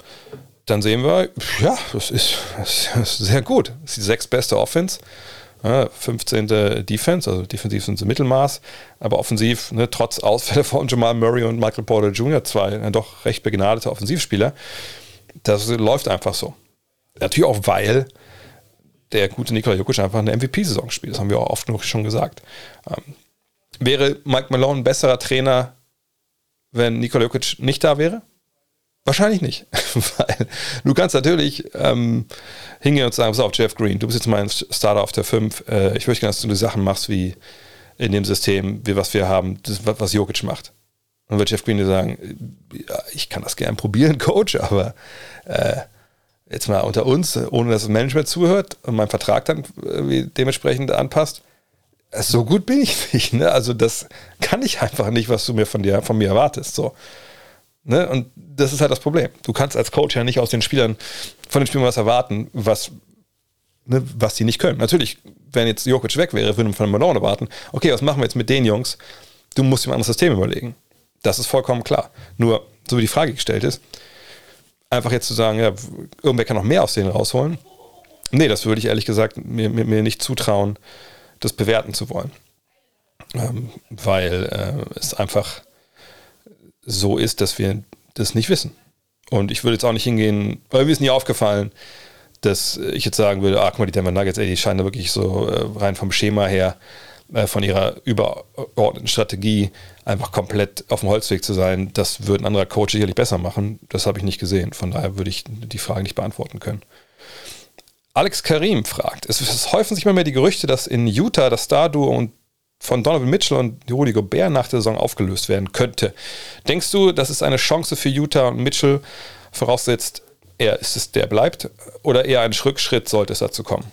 dann sehen wir, ja, das ist, das ist sehr gut. Das ist die sechstbeste Offense. Ja, 15. Defense, also defensiv sind sie Mittelmaß, aber offensiv, ne, trotz Ausfälle von Jamal Murray und Michael Porter Jr., zwei ja, doch recht begnadete Offensivspieler, das läuft einfach so. Natürlich auch, weil der gute Nikola Jokic einfach eine MVP-Saison spielt. Das haben wir auch oft genug schon gesagt. Ähm, wäre Mike Malone ein besserer Trainer, wenn Nikola Jokic nicht da wäre? Wahrscheinlich nicht. [laughs] Weil du kannst natürlich ähm, hingehen und sagen, pass auf, Jeff Green, du bist jetzt mein Starter auf der 5. Äh, ich möchte gerne, dass du die Sachen machst wie in dem System, wie was wir haben, das, was Jokic macht. Und wird Jeff Green dir sagen, ja, ich kann das gerne probieren, [laughs] Coach, aber äh, jetzt mal unter uns, ohne dass das Management zuhört und mein Vertrag dann äh, dementsprechend anpasst, so gut bin ich [laughs] nicht. Ne? Also das kann ich einfach nicht, was du mir von dir, von mir erwartest. So. Ne? Und das ist halt das Problem. Du kannst als Coach ja nicht aus den Spielern, von den Spielern was erwarten, was, ne, was die nicht können. Natürlich, wenn jetzt Jokic weg wäre, würden wir von Malone erwarten, okay, was machen wir jetzt mit den Jungs? Du musst dir ein anderes System überlegen. Das ist vollkommen klar. Nur, so wie die Frage gestellt ist, einfach jetzt zu sagen, ja, irgendwer kann noch mehr aus denen rausholen. Nee, das würde ich ehrlich gesagt mir, mir, mir nicht zutrauen, das bewerten zu wollen. Ähm, weil äh, es einfach so ist, dass wir das nicht wissen. Und ich würde jetzt auch nicht hingehen, weil mir ist nie aufgefallen, dass ich jetzt sagen würde, ah, guck mal, die Denver Nuggets, ey, die scheinen da wirklich so äh, rein vom Schema her, äh, von ihrer übergeordneten Strategie einfach komplett auf dem Holzweg zu sein. Das würde ein anderer Coach sicherlich besser machen. Das habe ich nicht gesehen. Von daher würde ich die Frage nicht beantworten können. Alex Karim fragt, es häufen sich immer mehr die Gerüchte, dass in Utah das Star-Duo und von Donovan Mitchell und Rudy Gobert nach der Saison aufgelöst werden könnte. Denkst du, das ist eine Chance für Utah und Mitchell, voraussetzt, er ist es, der bleibt, oder eher ein Rückschritt sollte es dazu kommen?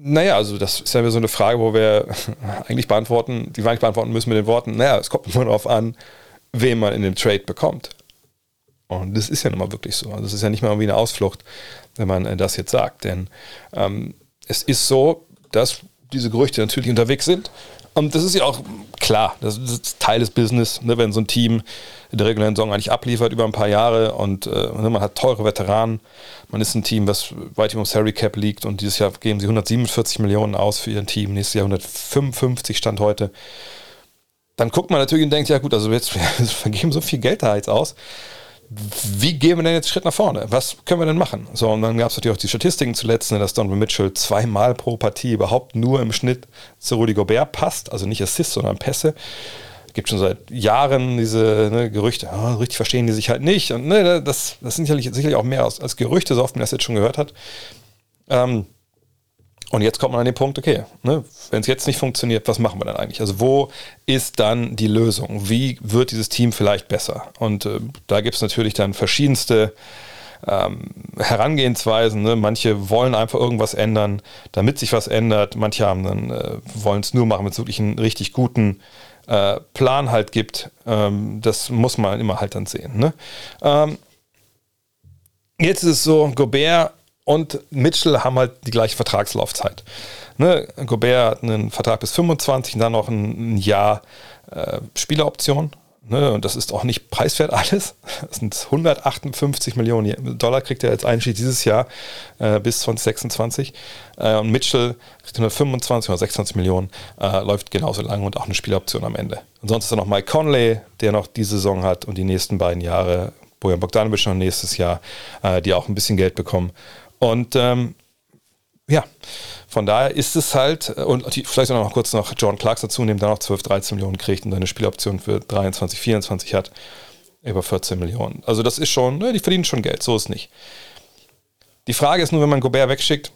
Naja, also das ist ja so eine Frage, wo wir [laughs] eigentlich beantworten, die wir eigentlich beantworten müssen mit den Worten, naja, es kommt immer darauf an, wen man in dem Trade bekommt. Und das ist ja nun mal wirklich so. Also es ist ja nicht mal irgendwie eine Ausflucht, wenn man äh, das jetzt sagt. Denn ähm, es ist so, dass diese Gerüchte natürlich unterwegs sind. Und das ist ja auch klar, das ist Teil des Business, ne, wenn so ein Team in der regulären Saison eigentlich abliefert über ein paar Jahre und äh, ne, man hat teure Veteranen, man ist ein Team, was weit über dem Salary Cap liegt und dieses Jahr geben sie 147 Millionen aus für ihr Team, nächstes Jahr 155 Stand heute. Dann guckt man natürlich und denkt, ja gut, also jetzt [laughs] wir vergeben so viel Geld da jetzt aus wie gehen wir denn jetzt Schritt nach vorne? Was können wir denn machen? So, und dann gab es natürlich auch die Statistiken zuletzt, ne, dass Donovan Mitchell zweimal pro Partie überhaupt nur im Schnitt zu Rudy Gobert passt, also nicht Assists, sondern Pässe. Es gibt schon seit Jahren diese ne, Gerüchte, oh, richtig verstehen die sich halt nicht. Und ne, das, das sind sicherlich, sicherlich auch mehr als, als Gerüchte, so oft man das jetzt schon gehört hat. Ähm, und jetzt kommt man an den Punkt, okay, ne, wenn es jetzt nicht funktioniert, was machen wir dann eigentlich? Also wo ist dann die Lösung? Wie wird dieses Team vielleicht besser? Und äh, da gibt es natürlich dann verschiedenste ähm, Herangehensweisen. Ne? Manche wollen einfach irgendwas ändern, damit sich was ändert. Manche äh, wollen es nur machen, wenn es wirklich einen richtig guten äh, Plan halt gibt. Ähm, das muss man immer halt dann sehen. Ne? Ähm, jetzt ist es so, Gobert und Mitchell haben halt die gleiche Vertragslaufzeit. Ne? Gobert hat einen Vertrag bis 25 und dann noch ein, Jahr äh, Spieleroption. Ne? Und das ist auch nicht preiswert alles. Das sind 158 Millionen Dollar kriegt er als Einstieg dieses Jahr äh, bis 2026. Äh, und Mitchell kriegt 125 oder 26 Millionen, äh, läuft genauso lang und auch eine Spieleroption am Ende. Und sonst ist da noch Mike Conley, der noch diese Saison hat und die nächsten beiden Jahre Bojan Bogdanovic noch nächstes Jahr, äh, die auch ein bisschen Geld bekommen. Und ähm, ja, von daher ist es halt, und vielleicht auch noch kurz noch John Clarks dazu nehmen, der noch 12, 13 Millionen kriegt und eine Spieloption für 23, 24 hat, über 14 Millionen. Also das ist schon, ne, die verdienen schon Geld, so ist es nicht. Die Frage ist nur, wenn man Gobert wegschickt,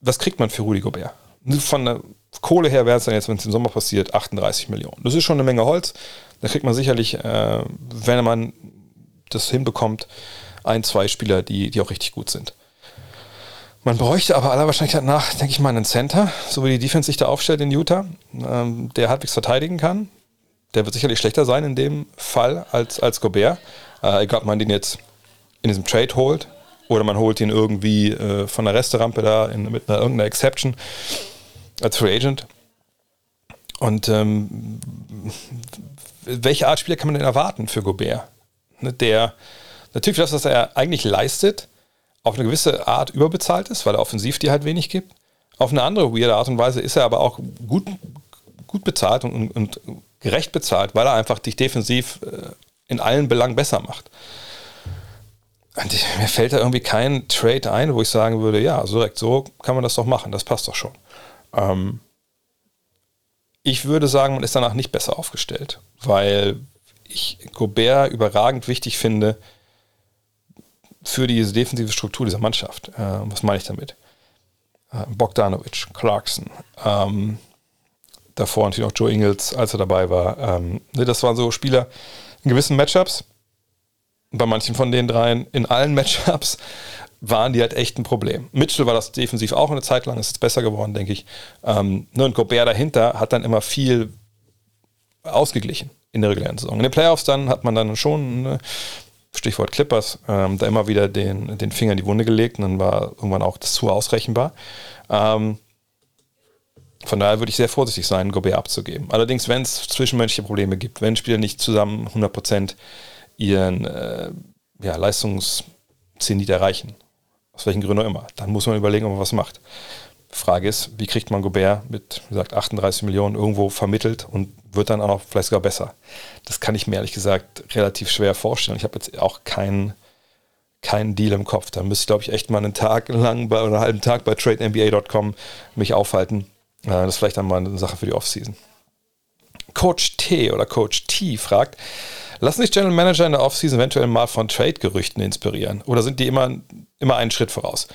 was kriegt man für Rudi Gobert? Von der Kohle her wäre es dann jetzt, wenn es im Sommer passiert, 38 Millionen. Das ist schon eine Menge Holz. Da kriegt man sicherlich, äh, wenn man das hinbekommt, ein, zwei Spieler, die, die auch richtig gut sind. Man bräuchte aber aller Wahrscheinlichkeit nach, denke ich mal, einen Center, so wie die Defense sich da aufstellt in Utah, ähm, der halbwegs verteidigen kann. Der wird sicherlich schlechter sein in dem Fall als, als Gobert. Äh, egal, ob man den jetzt in diesem Trade holt oder man holt ihn irgendwie äh, von der Resterampe da in, mit einer, irgendeiner Exception als Free Agent. Und ähm, welche Art Spieler kann man denn erwarten für Gobert? Ne, der natürlich das, was er eigentlich leistet, auf eine gewisse Art überbezahlt ist, weil er offensiv dir halt wenig gibt. Auf eine andere weirde Art und Weise ist er aber auch gut, gut bezahlt und, und gerecht bezahlt, weil er einfach dich defensiv äh, in allen Belangen besser macht. Und mir fällt da irgendwie kein Trade ein, wo ich sagen würde, ja, so direkt so kann man das doch machen, das passt doch schon. Ähm ich würde sagen, man ist danach nicht besser aufgestellt, weil ich Gobert überragend wichtig finde, für diese defensive Struktur dieser Mannschaft. Äh, was meine ich damit? Äh, Bogdanovic, Clarkson, ähm, davor natürlich auch Joe Ingles, als er dabei war. Ähm, ne, das waren so Spieler in gewissen Matchups. Bei manchen von den dreien, in allen [laughs] Matchups, waren die halt echt ein Problem. Mitchell war das defensiv auch eine Zeit lang, ist jetzt besser geworden, denke ich. Ähm, ne, und Gobert dahinter hat dann immer viel ausgeglichen in der regulären Saison. In den Playoffs dann hat man dann schon ne, Stichwort Clippers, ähm, da immer wieder den, den Finger in die Wunde gelegt und dann war irgendwann auch das zu ausrechenbar. Ähm, von daher würde ich sehr vorsichtig sein, Gobert abzugeben. Allerdings, wenn es zwischenmenschliche Probleme gibt, wenn Spieler nicht zusammen 100% ihren äh, ja, Leistungszenit erreichen, aus welchen Gründen auch immer, dann muss man überlegen, ob man was macht. Frage ist, wie kriegt man Gobert mit, wie gesagt, 38 Millionen irgendwo vermittelt und wird dann auch noch vielleicht sogar besser. Das kann ich mir ehrlich gesagt relativ schwer vorstellen. Ich habe jetzt auch keinen keinen Deal im Kopf. Da müsste ich, glaube ich, echt mal einen Tag lang bei, oder einen halben Tag bei TradeNBA.com mich aufhalten. Äh, das ist vielleicht dann mal eine Sache für die Offseason. Coach T oder Coach T fragt, lassen sich General Manager in der Offseason eventuell mal von Trade-Gerüchten inspirieren? Oder sind die immer, immer einen Schritt voraus?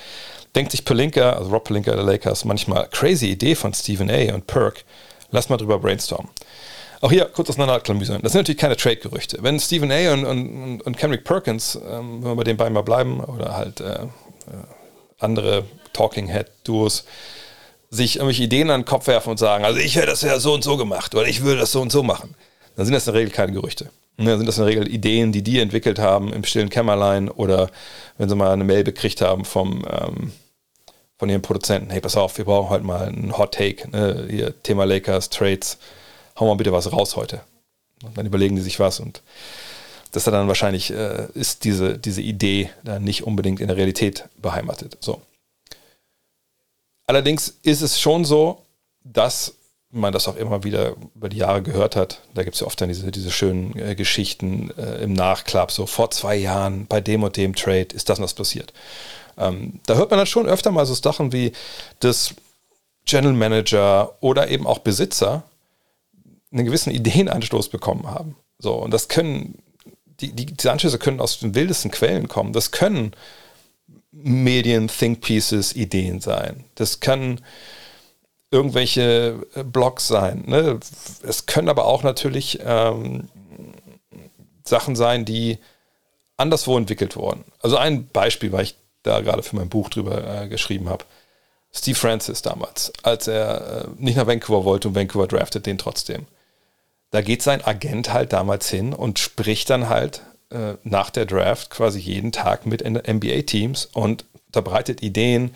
Denkt sich Pelinka, also Rob Pelinka der Lakers, manchmal crazy Idee von Stephen A. und Perk. Lass mal drüber brainstormen. Auch hier kurz auseinanderklamüsern. Das sind natürlich keine Trade-Gerüchte. Wenn Stephen A. und, und, und Kendrick Perkins, ähm, wenn wir bei den beiden mal bleiben, oder halt äh, äh, andere Talking Head-Duos, sich irgendwelche Ideen an den Kopf werfen und sagen, also ich hätte das ja so und so gemacht oder ich würde das so und so machen, dann sind das in der Regel keine Gerüchte. Dann sind das in der Regel Ideen, die die entwickelt haben im stillen Kämmerlein oder wenn sie mal eine Mail bekriegt haben vom, ähm, von ihren Produzenten, hey, pass auf, wir brauchen heute mal einen Hot Take, ne? hier Thema Lakers, Trades, hau mal bitte was raus heute. Und dann überlegen die sich was und das dann wahrscheinlich äh, ist diese, diese Idee dann nicht unbedingt in der Realität beheimatet. So. Allerdings ist es schon so, dass man das auch immer wieder über die Jahre gehört hat. Da gibt es ja oft dann diese, diese schönen äh, Geschichten äh, im Nachklapp, so vor zwei Jahren bei dem und dem Trade ist das und das passiert. Ähm, da hört man dann schon öfter mal so Sachen wie, dass General Manager oder eben auch Besitzer einen gewissen Ideenanstoß bekommen haben. So, und das können, die, die, diese Anschlüsse können aus den wildesten Quellen kommen. Das können Medien, Think Pieces, Ideen sein. Das können irgendwelche äh, Blogs sein. Ne? Es können aber auch natürlich ähm, Sachen sein, die anderswo entwickelt wurden. Also ein Beispiel, weil ich da gerade für mein Buch drüber äh, geschrieben habe. Steve Francis damals, als er äh, nicht nach Vancouver wollte und Vancouver draftet den trotzdem. Da geht sein Agent halt damals hin und spricht dann halt äh, nach der Draft quasi jeden Tag mit NBA-Teams und unterbreitet Ideen,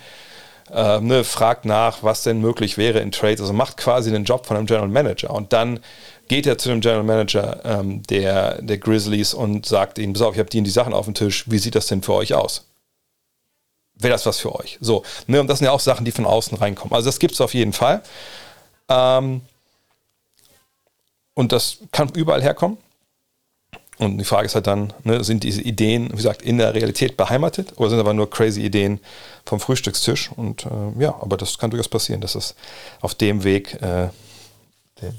äh, ne, fragt nach, was denn möglich wäre in Trades, also macht quasi den Job von einem General Manager und dann geht er zu dem General Manager ähm, der, der Grizzlies und sagt ihnen, pass auf, ich habe die und die Sachen auf dem Tisch, wie sieht das denn für euch aus? Wäre das was für euch? So, ne, und das sind ja auch Sachen, die von außen reinkommen. Also das gibt es auf jeden Fall. Ähm, und das kann überall herkommen. Und die Frage ist halt dann, ne, sind diese Ideen, wie gesagt, in der Realität beheimatet oder sind aber nur crazy Ideen vom Frühstückstisch? Und äh, ja, aber das kann durchaus passieren, dass es auf dem Weg, äh,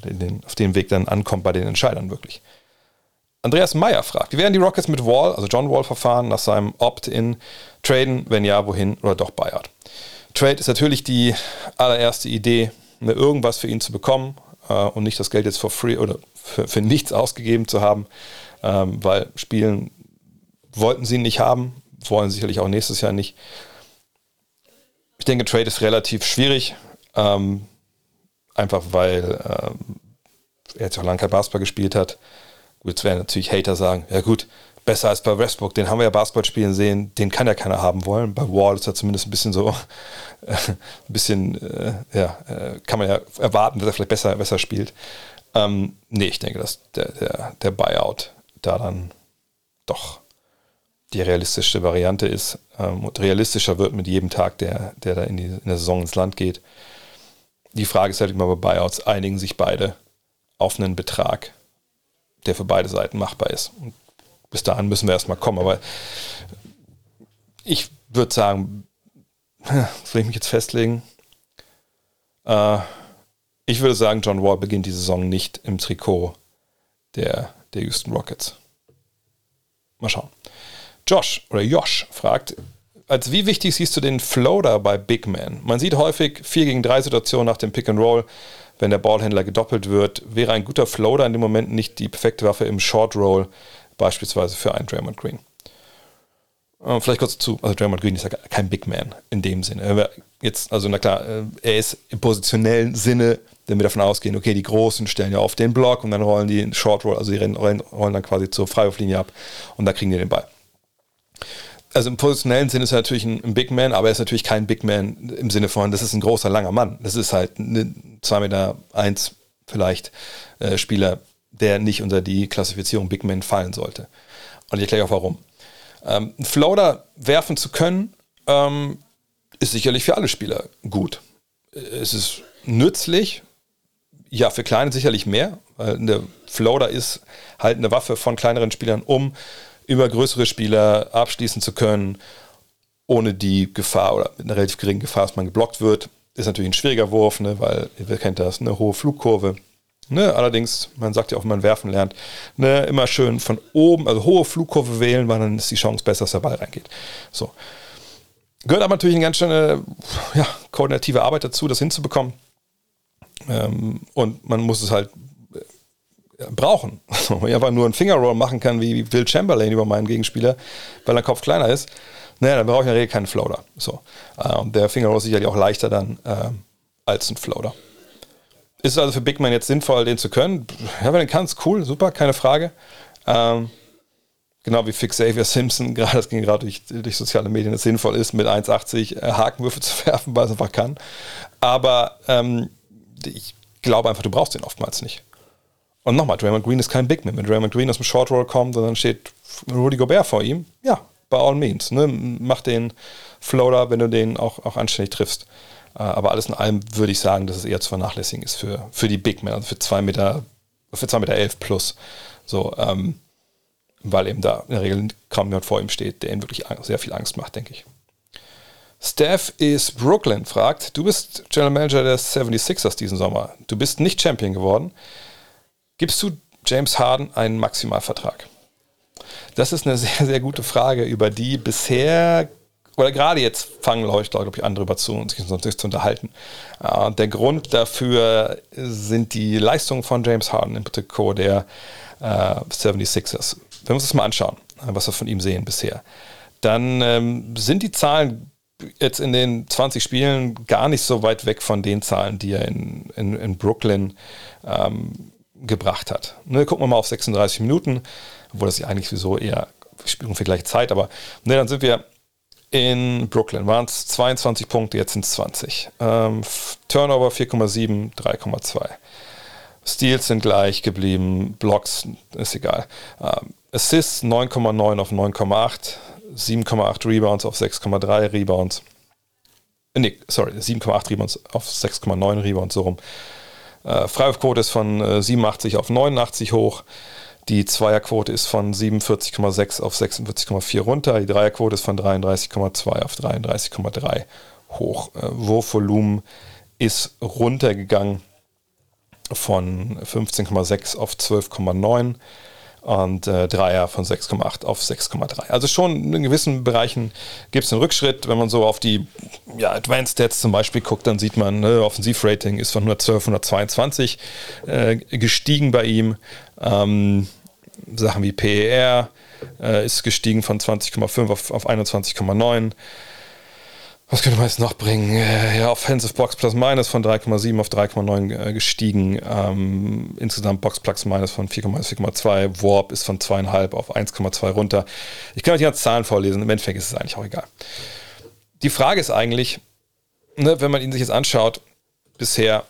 den, den, auf dem Weg dann ankommt bei den Entscheidern wirklich. Andreas Meyer fragt, werden die Rockets mit Wall, also John Wall, verfahren nach seinem Opt-in traden? Wenn ja, wohin oder doch Buyout? Trade ist natürlich die allererste Idee, ne, irgendwas für ihn zu bekommen äh, und nicht das Geld jetzt for free oder für, für nichts ausgegeben zu haben ähm, weil Spielen wollten sie nicht haben, wollen sicherlich auch nächstes Jahr nicht. Ich denke, Trade ist relativ schwierig, ähm, einfach weil ähm, er jetzt auch lange kein Basketball gespielt hat. Gut, jetzt werden natürlich Hater sagen, ja gut, besser als bei Westbrook, den haben wir ja Basketball spielen sehen, den kann ja keiner haben wollen. Bei Wall ist er zumindest ein bisschen so, äh, [laughs] ein bisschen, äh, ja, äh, kann man ja erwarten, dass er vielleicht besser, besser spielt. Ähm, nee, ich denke, dass der, der, der Buyout da dann doch die realistischste Variante ist ähm, und realistischer wird mit jedem Tag, der, der da in, die, in der Saison ins Land geht. Die Frage ist halt immer bei Buyouts, einigen sich beide auf einen Betrag, der für beide Seiten machbar ist. Und bis dahin müssen wir erstmal kommen, aber ich würde sagen, [laughs] soll ich mich jetzt festlegen? Äh, ich würde sagen, John Wall beginnt die Saison nicht im Trikot der der Houston Rockets. Mal schauen. Josh oder Josh fragt, als wie wichtig siehst du den Floater bei Big Man? Man sieht häufig 4 gegen 3 Situationen nach dem Pick and Roll. Wenn der Ballhändler gedoppelt wird, wäre ein guter Floater in dem Moment nicht die perfekte Waffe im Short Roll, beispielsweise für einen Draymond Green. Äh, vielleicht kurz zu, also Draymond Green ist ja kein Big Man in dem Sinne. Jetzt, also na klar, äh, er ist im positionellen Sinne wenn wir davon ausgehen, okay, die Großen stellen ja auf den Block und dann rollen die in Short Roll, also die rollen, rollen dann quasi zur Freiwurflinie ab und da kriegen die den Ball. Also im positionellen Sinne ist er natürlich ein, ein, Big Man, aber er ist natürlich kein Big Man im Sinne von, das ist ein großer, langer Mann. Das ist halt ein 2 Meter 1 vielleicht äh, Spieler, der nicht unter die Klassifizierung Big Man fallen sollte. Und ich erkläre auch warum. Ähm, einen Floater werfen zu können, ähm, ist sicherlich für alle Spieler gut. Es ist nützlich, ja, für Kleine sicherlich mehr, weil der Floater ist halt eine Waffe von kleineren Spielern, um über größere Spieler abschließen zu können, ohne die Gefahr oder mit einer relativ geringen Gefahr, dass man geblockt wird. Ist natürlich ein schwieriger Wurf, ne, weil ihr kennt das, eine hohe Flugkurve. Ne, allerdings, man sagt ja auch, wenn man werfen lernt, ne, immer schön von oben, also hohe Flugkurve wählen, weil dann ist die Chance besser, dass der Ball reingeht. So. Gehört aber natürlich eine ganz schöne ja, koordinative Arbeit dazu, das hinzubekommen. Ähm, und man muss es halt äh, brauchen. [laughs] Wenn ich einfach nur einen Fingerroll machen kann, wie Will Chamberlain über meinen Gegenspieler, weil der Kopf kleiner ist, naja, dann brauche ich in der Regel keinen Floater. So. Äh, der Fingerroll ist sicherlich auch leichter dann äh, als ein Floater. Ist es also für Big Man jetzt sinnvoll, den zu können? Ja, wenn du kannst, cool, super, keine Frage. Ähm, genau wie Fix Xavier Simpson, [laughs] gerade das ging gerade durch, durch soziale Medien, es sinnvoll ist, mit 1,80 äh, Hakenwürfe [laughs] zu werfen, weil es einfach kann. Aber ähm, ich glaube einfach, du brauchst den oftmals nicht. Und nochmal, Draymond Green ist kein Big Man. Wenn Draymond Green aus dem Short Roll kommt und dann steht Rudy Gobert vor ihm, ja, by all means. Ne? Mach den Floater, wenn du den auch, auch anständig triffst. Äh, aber alles in allem würde ich sagen, dass es eher zu vernachlässigen ist für, für die Big Men, also für 2 Meter, für 2 Meter 11 plus. So, ähm, weil eben da in der Regel kaum jemand vor ihm steht, der ihm wirklich sehr viel Angst macht, denke ich. Steph is Brooklyn fragt, du bist General Manager der 76ers diesen Sommer. Du bist nicht Champion geworden. Gibst du James Harden einen Maximalvertrag? Das ist eine [laughs] sehr, sehr gute Frage, über die bisher oder gerade jetzt fangen Leute, glaube ich, an, darüber zu uns zu unterhalten. Äh, der Grund dafür sind die Leistungen von James Harden, im Protokoll der äh, 76ers. Wenn wir uns das mal anschauen, äh, was wir von ihm sehen bisher, dann ähm, sind die Zahlen jetzt in den 20 Spielen gar nicht so weit weg von den Zahlen, die er in, in, in Brooklyn ähm, gebracht hat. Ne, gucken wir mal auf 36 Minuten, obwohl das ja eigentlich sowieso eher Spielung für gleiche Zeit, aber ne, dann sind wir in Brooklyn waren es 22 Punkte, jetzt sind es 20. Ähm, Turnover 4,7, 3,2. Steals sind gleich geblieben, Blocks ist egal. Ähm, Assists 9,9 auf 9,8, 7,8 Rebounds auf 6,3 Rebounds. Äh, nee, sorry, 7,8 Rebounds auf 6,9 Rebounds, so rum. Äh, Freiwurfquote ist von äh, 87 auf 89 hoch. Die Zweierquote ist von 47,6 auf 46,4 runter. Die Dreierquote ist von 33,2 auf 33,3 hoch. Äh, Wurfvolumen ist runtergegangen von 15,6 auf 12,9 und äh, Dreier von 6,8 auf 6,3. Also schon in gewissen Bereichen gibt es einen Rückschritt. Wenn man so auf die ja, Advanced Stats zum Beispiel guckt, dann sieht man, ne, Offensivrating ist von 112 auf 122 äh, gestiegen bei ihm. Ähm, Sachen wie PER äh, ist gestiegen von 20,5 auf, auf 21,9. Was könnte man jetzt noch bringen? Äh, ja, Offensive Box Plus Minus von 3,7 auf 3,9 äh, gestiegen. Ähm, insgesamt Box Plus Minus von 4,2. Warp ist von 2,5 auf 1,2 runter. Ich kann euch die ganzen Zahlen vorlesen. Im Endeffekt ist es eigentlich auch egal. Die Frage ist eigentlich, ne, wenn man ihn sich jetzt anschaut, bisher,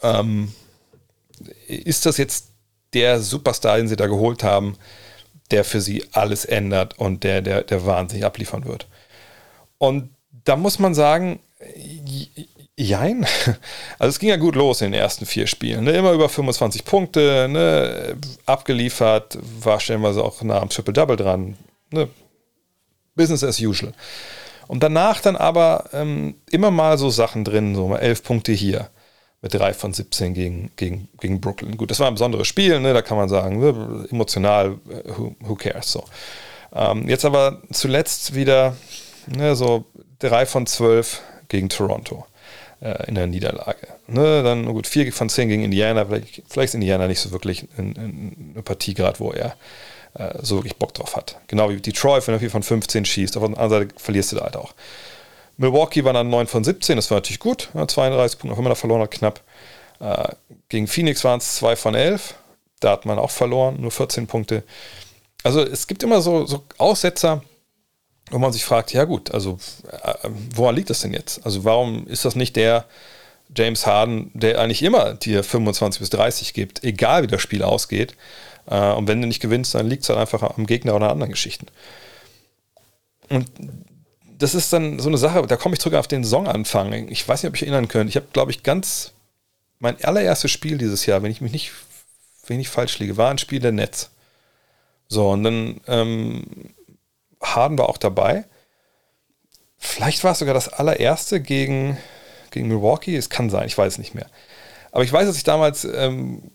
ähm, ist das jetzt der Superstar, den sie da geholt haben, der für sie alles ändert und der, der, der wahnsinnig abliefern wird. Und da muss man sagen, jein. [laughs] Also es ging ja gut los in den ersten vier Spielen. Ne? Immer über 25 Punkte, ne? abgeliefert, war stellenweise auch nah am Triple-Double dran. Ne? Business as usual. Und danach dann aber ähm, immer mal so Sachen drin, so mal elf Punkte hier, mit 3 von 17 gegen, gegen, gegen Brooklyn. Gut, das war ein besonderes Spiel, ne? da kann man sagen, ne? emotional, äh, who, who cares so. Ähm, jetzt aber zuletzt wieder ne, so 3 von 12 gegen Toronto äh, in der Niederlage. Ne? Dann gut, 4 von 10 gegen Indiana, vielleicht, vielleicht ist Indiana nicht so wirklich in, in eine Partie gerade, wo er äh, so wirklich Bock drauf hat. Genau wie Detroit, wenn er 4 von 15 schießt, auf der anderen Seite verlierst du da halt auch. Milwaukee war dann 9 von 17, das war natürlich gut. 32 Punkte, auch immer noch verloren hat, knapp. Äh, gegen Phoenix waren es 2 von 11. Da hat man auch verloren, nur 14 Punkte. Also es gibt immer so, so Aussetzer, wo man sich fragt, ja gut, also äh, woran liegt das denn jetzt? Also warum ist das nicht der James Harden, der eigentlich immer dir 25 bis 30 gibt, egal wie das Spiel ausgeht. Äh, und wenn du nicht gewinnst, dann liegt es halt einfach am Gegner oder an anderen Geschichten. Und das ist dann so eine Sache, da komme ich zurück auf den Saisonanfang. Ich weiß nicht, ob ich erinnern könnt. Ich habe, glaube ich, ganz mein allererstes Spiel dieses Jahr, wenn ich mich nicht, wenn ich falsch liege, war ein Spiel der Netz. So, und dann ähm, Harden war auch dabei. Vielleicht war es sogar das allererste gegen, gegen Milwaukee. Es kann sein, ich weiß es nicht mehr. Aber ich weiß, dass ich damals ähm,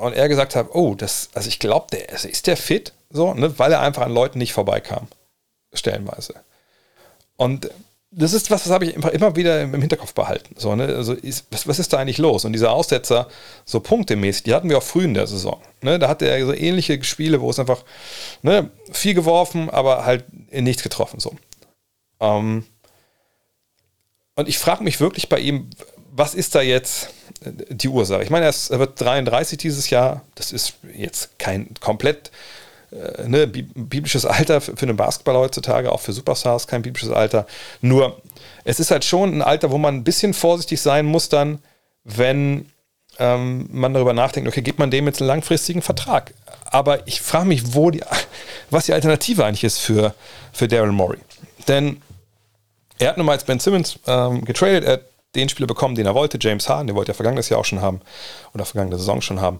und er gesagt habe, oh, das, also ich glaube, der also ist der fit, so, ne, weil er einfach an Leuten nicht vorbeikam, stellenweise. Und das ist was, das habe ich immer wieder im Hinterkopf behalten. So, ne? also ist, was, was, ist da eigentlich los? Und diese Aussetzer, so punktemäßig, die hatten wir auch früh in der Saison. Ne? Da hatte er so ähnliche Spiele, wo es einfach ne, viel geworfen, aber halt nichts getroffen. So. Ähm, und ich frage mich wirklich bei ihm, was ist da jetzt die Ursache? Ich meine, er, er wird 33 dieses Jahr. Das ist jetzt kein komplett äh, ne, biblisches Alter für, für einen Basketball heutzutage, auch für Superstars kein biblisches Alter. Nur, es ist halt schon ein Alter, wo man ein bisschen vorsichtig sein muss dann, wenn ähm, man darüber nachdenkt, okay, gibt man dem jetzt einen langfristigen Vertrag? Aber ich frage mich, wo die, [laughs] was die Alternative eigentlich ist für, für Daryl Morey. Denn er hat nun mal als Ben Simmons ähm, getradet, er hat den Spieler bekommen, den er wollte, James Harden, den wollte er vergangenes Jahr auch schon haben oder vergangene Saison schon haben.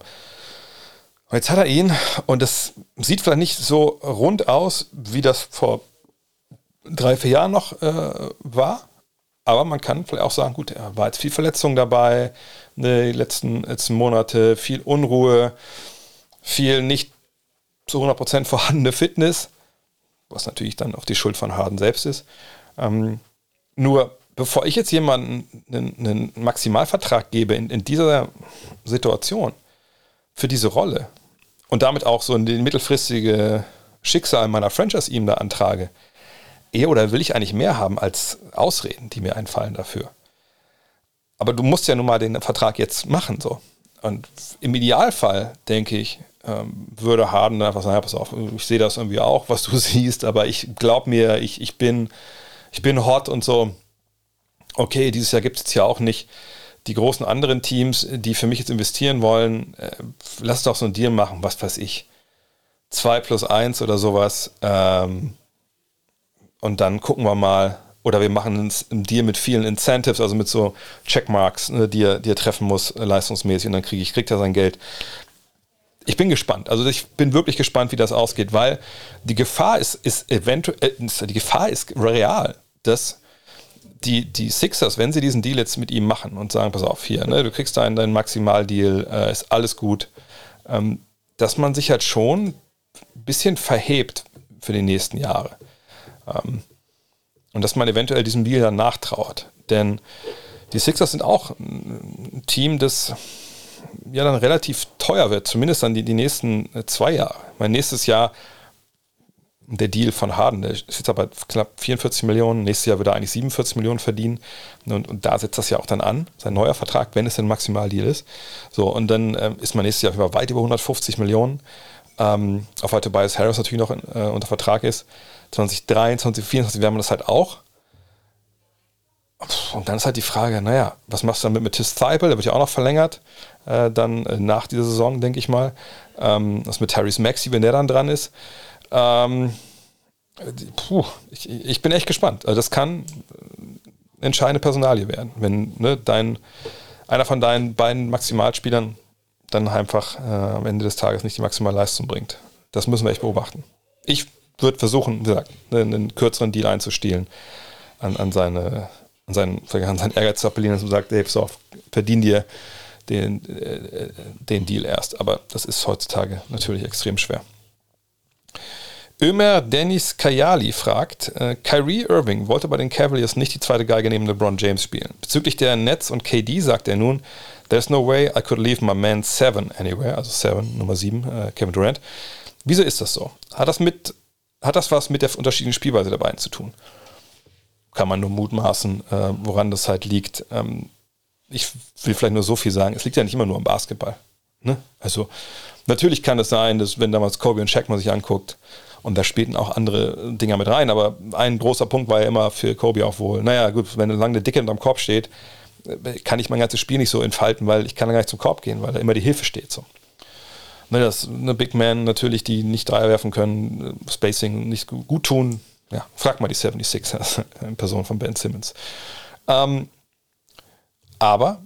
Und jetzt hat er ihn und das sieht vielleicht nicht so rund aus, wie das vor drei, vier Jahren noch äh, war. Aber man kann vielleicht auch sagen, gut, er war jetzt viel Verletzung dabei, ne, die letzten, letzten Monate, viel Unruhe, viel nicht zu 100% vorhandene Fitness, was natürlich dann auch die Schuld von Harden selbst ist. Ähm, nur bevor ich jetzt jemanden einen, einen Maximalvertrag gebe in, in dieser Situation für diese Rolle, und damit auch so in den mittelfristige Schicksal meiner Franchise ihm da antrage, eher oder will ich eigentlich mehr haben als Ausreden, die mir einfallen dafür. Aber du musst ja nun mal den Vertrag jetzt machen, so. Und im Idealfall, denke ich, ähm, würde Harden einfach sagen, ja, pass auf, ich sehe das irgendwie auch, was du [laughs] siehst, aber ich glaube mir, ich, ich, bin, ich bin hot und so. Okay, dieses Jahr gibt es ja auch nicht die großen anderen Teams, die für mich jetzt investieren wollen, äh, lass doch so ein Deal machen, was weiß ich. 2 plus 1 oder sowas. Ähm, und dann gucken wir mal. Oder wir machen einen Deal mit vielen Incentives, also mit so Checkmarks, ne, die, er, die er treffen muss, äh, leistungsmäßig. Und dann kriege ich, kriegt er sein Geld. Ich bin gespannt. Also ich bin wirklich gespannt, wie das ausgeht, weil die Gefahr ist, ist eventuell, äh, die Gefahr ist real, dass die, die Sixers, wenn sie diesen Deal jetzt mit ihm machen und sagen, pass auf, hier, ne, du kriegst deinen, deinen Maximaldeal, äh, ist alles gut, ähm, dass man sich halt schon ein bisschen verhebt für die nächsten Jahre. Ähm, und dass man eventuell diesem Deal dann nachtrauert. Denn die Sixers sind auch ein Team, das ja dann relativ teuer wird, zumindest dann die, die nächsten äh, zwei Jahre. Mein nächstes Jahr der Deal von Harden, der ist jetzt aber knapp 44 Millionen, nächstes Jahr wird er eigentlich 47 Millionen verdienen und, und da setzt das ja auch dann an, sein neuer Vertrag, wenn es denn Maximaldeal ist. So, und dann ähm, ist man nächstes Jahr über weit über 150 Millionen, ähm, auf weil Tobias Harris natürlich noch in, äh, unter Vertrag ist. 2023, 2024 werden wir das halt auch. Und dann ist halt die Frage, naja, was machst du dann mit Matisse Theibel? Der wird ja auch noch verlängert, äh, dann äh, nach dieser Saison, denke ich mal. Ähm, was mit Tyrese Maxi, wenn der dann dran ist. Ähm, puh, ich, ich, bin echt gespannt. Also das kann entscheidende Personalie werden, wenn ne, dein, einer von deinen beiden Maximalspielern dann einfach äh, am Ende des Tages nicht die maximale Leistung bringt. Das müssen wir echt beobachten. Ich würde versuchen, wie gesagt, ne, einen kürzeren Deal einzustielen, an, an, seine, an, seinen, [laughs] an seinen Ehrgeiz zu appellieren, dass man sagt, hey, pass verdien dir den, äh, den Deal erst. Aber das ist heutzutage natürlich extrem schwer. Ömer Dennis Kayali fragt, äh, Kyrie Irving wollte bei den Cavaliers nicht die zweite Geige neben LeBron James spielen. Bezüglich der Nets und KD sagt er nun, There's no way I could leave my man 7 anywhere, also 7, Nummer 7, äh, Kevin Durant. Wieso ist das so? Hat das, mit, hat das was mit der unterschiedlichen Spielweise der beiden zu tun? Kann man nur mutmaßen, äh, woran das halt liegt. Ähm, ich will vielleicht nur so viel sagen, es liegt ja nicht immer nur am Basketball. Ne? Also natürlich kann es sein, dass wenn damals Kobe und Shaq mal sich anguckt, und da spielten auch andere Dinger mit rein. Aber ein großer Punkt war ja immer für Kobe auch wohl, naja, gut, wenn lange eine Dicke unterm Korb steht, kann ich mein ganzes Spiel nicht so entfalten, weil ich kann gar nicht zum Korb gehen, weil da immer die Hilfe steht. So. Ne, das eine Big Man natürlich, die nicht Dreier werfen können, Spacing nicht gut tun. Ja, frag mal die 76ers [laughs] in Person von Ben Simmons. Ähm, aber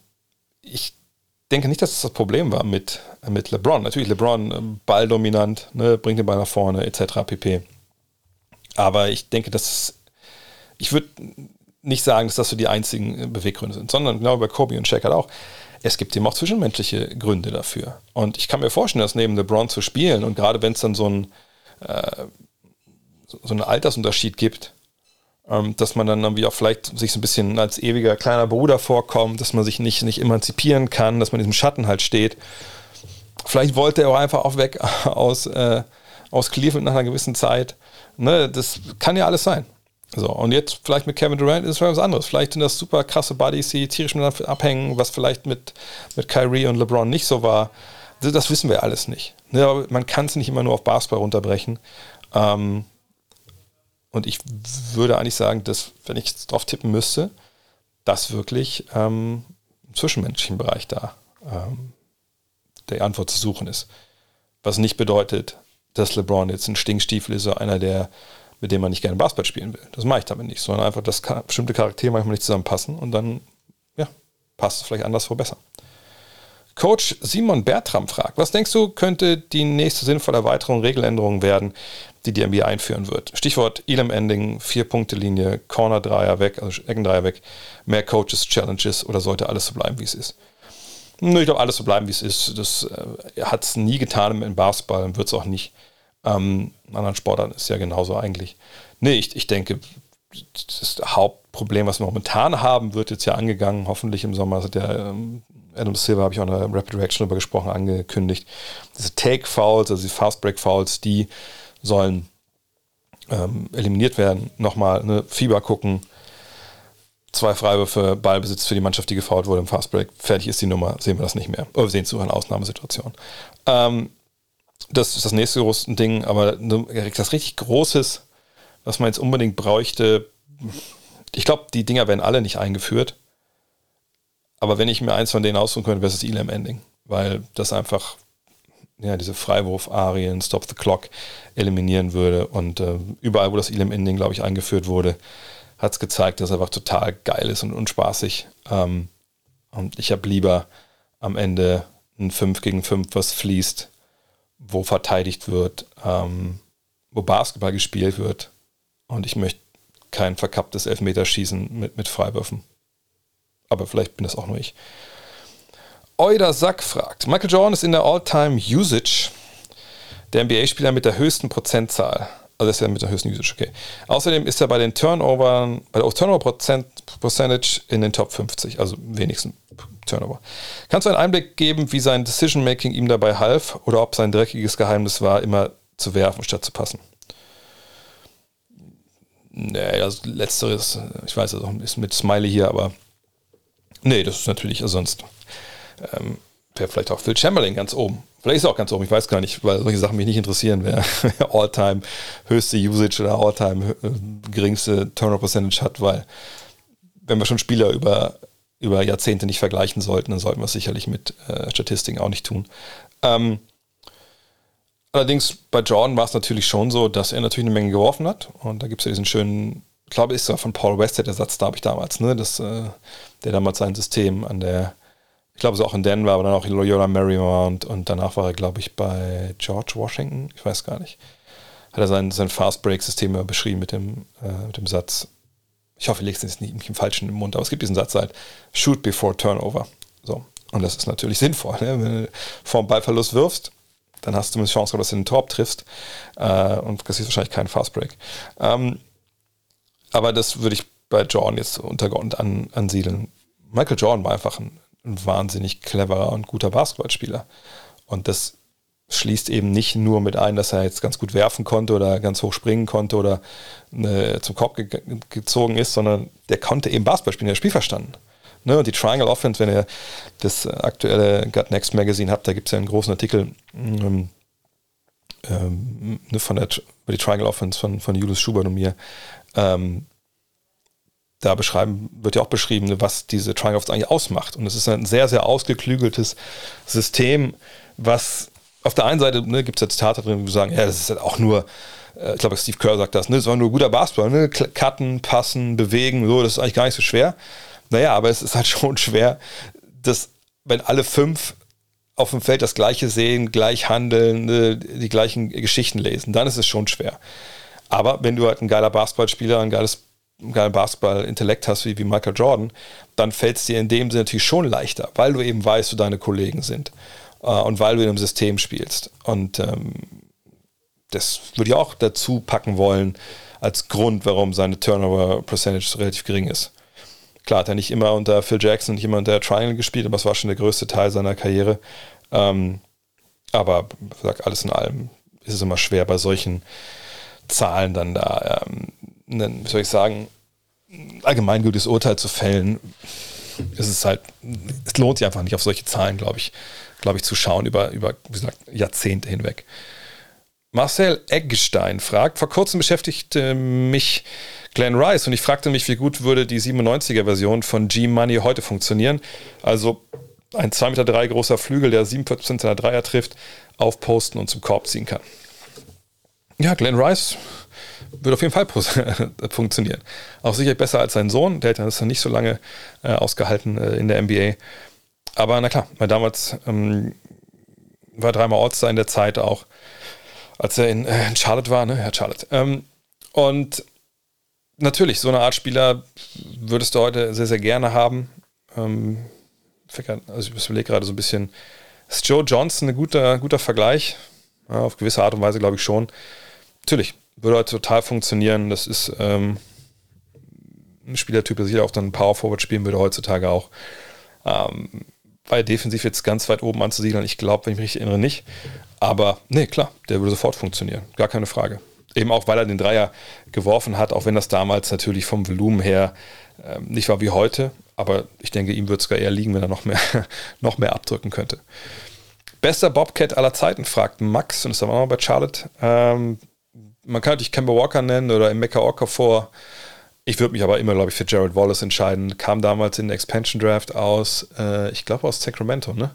ich denke nicht, dass das das Problem war mit, mit LeBron. Natürlich, LeBron ähm, balldominant, ne, bringt den Ball nach vorne, etc. pp. Aber ich denke, dass ich würde nicht sagen, dass das so die einzigen äh, Beweggründe sind, sondern genau bei Kobe und Shaq halt auch. Es gibt eben auch zwischenmenschliche Gründe dafür. Und ich kann mir vorstellen, dass neben LeBron zu spielen und gerade wenn es dann so ein äh, so einen Altersunterschied gibt, dass man dann irgendwie auch vielleicht sich so ein bisschen als ewiger kleiner Bruder vorkommt, dass man sich nicht, nicht emanzipieren kann, dass man in diesem Schatten halt steht. Vielleicht wollte er auch einfach auch weg [laughs] aus, äh, aus Cleveland nach einer gewissen Zeit. Ne, das kann ja alles sein. So, und jetzt vielleicht mit Kevin Durant ist es was anderes. Vielleicht sind das super krasse Buddies, die tierisch miteinander abhängen, was vielleicht mit, mit Kyrie und LeBron nicht so war. Das, das wissen wir alles nicht. Ne, aber man kann es nicht immer nur auf Basketball runterbrechen. Ähm, und ich würde eigentlich sagen, dass, wenn ich drauf tippen müsste, dass wirklich ähm, im zwischenmenschlichen Bereich da ähm, der Antwort zu suchen ist. Was nicht bedeutet, dass LeBron jetzt ein Stinkstiefel ist oder einer, der, mit dem man nicht gerne Basketball spielen will. Das mache ich damit nicht, sondern einfach, dass bestimmte Charaktere manchmal nicht zusammenpassen und dann ja, passt es vielleicht anderswo besser. Coach Simon Bertram fragt, was denkst du, könnte die nächste sinnvolle Erweiterung, Regeländerung werden, die die NBA einführen wird? Stichwort Elam Ending, Vier-Punkte-Linie, Corner-Dreier weg, also Eckendreier weg, mehr Coaches, Challenges oder sollte alles so bleiben, wie es ist? Ich glaube, alles so bleiben, wie es ist. Das äh, hat es nie getan im Basketball und wird es auch nicht. Ähm, anderen Sportarten ist ja genauso eigentlich. Nee, ich, ich denke, das Hauptproblem, was wir momentan haben, wird jetzt ja angegangen, hoffentlich im Sommer. Also der ähm, Adam Silver, habe ich auch in der Rapid Reaction darüber gesprochen, angekündigt. Diese Take-Fouls, also die Fast-Break-Fouls, die sollen ähm, eliminiert werden. Nochmal eine Fieber gucken. Zwei Freiwürfe, Ballbesitz für die Mannschaft, die gefault wurde im Fastbreak. Fertig ist die Nummer, sehen wir das nicht mehr. Oder wir sehen es sogar in Ausnahmesituationen. Ähm, das ist das nächste große Ding, aber das richtig Großes, was man jetzt unbedingt bräuchte, ich glaube, die Dinger werden alle nicht eingeführt. Aber wenn ich mir eins von denen aussuchen könnte, wäre es das Elam-Ending. Weil das einfach ja, diese Freiwurf-Arien, Stop the Clock eliminieren würde. Und äh, überall, wo das Elam-Ending, glaube ich, eingeführt wurde, hat es gezeigt, dass es einfach total geil ist und unspaßig. Ähm, und ich habe lieber am Ende ein 5 gegen 5, was fließt, wo verteidigt wird, ähm, wo Basketball gespielt wird. Und ich möchte kein verkapptes Elfmeterschießen mit, mit Freiwürfen. Aber vielleicht bin das auch nur ich. Euder Sack fragt: Michael Jordan ist in der All-Time-Usage der NBA-Spieler mit der höchsten Prozentzahl. Also ist er mit der höchsten Usage, okay. Außerdem ist er bei den Turnovern, bei der Turnover-Percentage in den Top 50, also wenigsten Turnover. Kannst du einen Einblick geben, wie sein Decision-Making ihm dabei half oder ob sein dreckiges Geheimnis war, immer zu werfen statt zu passen? Nee, das Letzteres, ich weiß, das ist mit Smiley hier, aber nee, das ist natürlich sonst ähm, wäre vielleicht auch Phil Chamberlain ganz oben. Vielleicht ist er auch ganz oben, ich weiß gar nicht, weil solche Sachen mich nicht interessieren, [laughs] wer All-Time höchste Usage oder All-Time äh, geringste Turnover Percentage hat, weil wenn wir schon Spieler über, über Jahrzehnte nicht vergleichen sollten, dann sollten wir es sicherlich mit äh, Statistiken auch nicht tun. Ähm, allerdings bei Jordan war es natürlich schon so, dass er natürlich eine Menge geworfen hat und da gibt es ja diesen schönen, ich glaube, ist ja von Paul Westhead der Satz, da habe ich damals, ne, dass äh, der damals sein System an der ich glaube, so auch in Denver, aber dann auch in Loyola Marymount und danach war er, glaube ich, bei George Washington, ich weiß gar nicht. Hat er sein, sein Fast-Break-System beschrieben mit dem, äh, mit dem Satz, ich hoffe, ich lege es nicht im falschen Mund, aber es gibt diesen Satz halt, shoot before turnover. So. Und das ist natürlich sinnvoll. Ne? Wenn du vor dem Ballverlust wirfst, dann hast du zumindest Chance, dass du den Torb triffst äh, und das ist wahrscheinlich kein Fastbreak. Ähm, aber das würde ich bei Jordan jetzt untergeordnet an, ansiedeln. Michael Jordan war einfach ein ein wahnsinnig cleverer und guter Basketballspieler. Und das schließt eben nicht nur mit ein, dass er jetzt ganz gut werfen konnte oder ganz hoch springen konnte oder äh, zum Korb ge gezogen ist, sondern der konnte eben Basketball spielen, der hat Spiel verstanden. Ne? Und die Triangle Offense, wenn ihr das aktuelle Gut Next Magazine habt, da gibt es ja einen großen Artikel ähm, ähm, ne, von der, über die Triangle Offense von, von Julius Schubert und mir. Ähm, da beschreiben, wird ja auch beschrieben, was diese Triangle Offense eigentlich ausmacht. Und es ist ein sehr, sehr ausgeklügeltes System, was auf der einen Seite ne, gibt es ja Zitate drin, die sagen, ja, das ist halt auch nur, äh, ich glaube, Steve Kerr sagt das, ne, das war nur guter Basketball, ne, cutten, passen, bewegen, so, das ist eigentlich gar nicht so schwer. Naja, aber es ist halt [laughs] schon schwer, das wenn alle fünf auf dem Feld das Gleiche sehen, gleich handeln, äh, die gleichen Geschichten lesen, dann ist es schon schwer. Aber wenn du halt ein geiler Basketballspieler, ein geiles einen geilen Basketball-Intellekt hast wie, wie Michael Jordan, dann fällt es dir in dem Sinne natürlich schon leichter, weil du eben weißt, wo deine Kollegen sind äh, und weil du in einem System spielst. Und ähm, das würde ich auch dazu packen wollen, als Grund, warum seine Turnover-Percentage relativ gering ist. Klar hat er nicht immer unter Phil Jackson, nicht immer unter Triangle gespielt, aber es war schon der größte Teil seiner Karriere. Ähm, aber sag, alles in allem ist es immer schwer, bei solchen Zahlen dann da, ähm, ein, wie soll ich sagen, allgemeingültiges Urteil zu fällen. Es ist halt, es lohnt sich einfach nicht auf solche Zahlen, glaube ich, glaube ich, zu schauen über, über wie gesagt, Jahrzehnte hinweg. Marcel Eggstein fragt, vor kurzem beschäftigte mich Glenn Rice und ich fragte mich, wie gut würde die 97er-Version von G-Money heute funktionieren. Also ein 2,3 Meter großer Flügel, der 47 seiner Dreier trifft, aufposten und zum Korb ziehen kann. Ja, Glenn Rice würde auf jeden Fall [laughs] funktionieren. Auch sicher besser als sein Sohn, der hat das nicht so lange äh, ausgehalten äh, in der NBA. Aber na klar, weil damals ähm, war dreimal All-Star in der Zeit auch, als er in, äh, in Charlotte war, ne? Ja, Charlotte. Ähm, und natürlich, so eine Art Spieler würdest du heute sehr, sehr gerne haben. Ähm, also ich überlege gerade so ein bisschen, ist Joe Johnson ein guter, guter Vergleich? Ja, auf gewisse Art und Weise glaube ich schon. Natürlich, würde heute total funktionieren. Das ist ähm, ein Spielertyp, der sicher auch dann Power Forward spielen würde heutzutage auch. Ähm, weil defensiv jetzt ganz weit oben anzusiedeln, ich glaube, wenn ich mich erinnere, nicht. Aber nee, klar, der würde sofort funktionieren. Gar keine Frage. Eben auch, weil er den Dreier geworfen hat, auch wenn das damals natürlich vom Volumen her ähm, nicht war wie heute. Aber ich denke, ihm würde es gar eher liegen, wenn er noch mehr, [laughs] noch mehr abdrücken könnte. Bester Bobcat aller Zeiten, fragt Max, und ist aber auch noch bei Charlotte. Ähm, man kann natürlich Kemba Walker nennen oder Emeka Orca vor. Ich würde mich aber immer, glaube ich, für Jared Wallace entscheiden. Kam damals in den Expansion Draft aus, äh, ich glaube aus Sacramento, ne?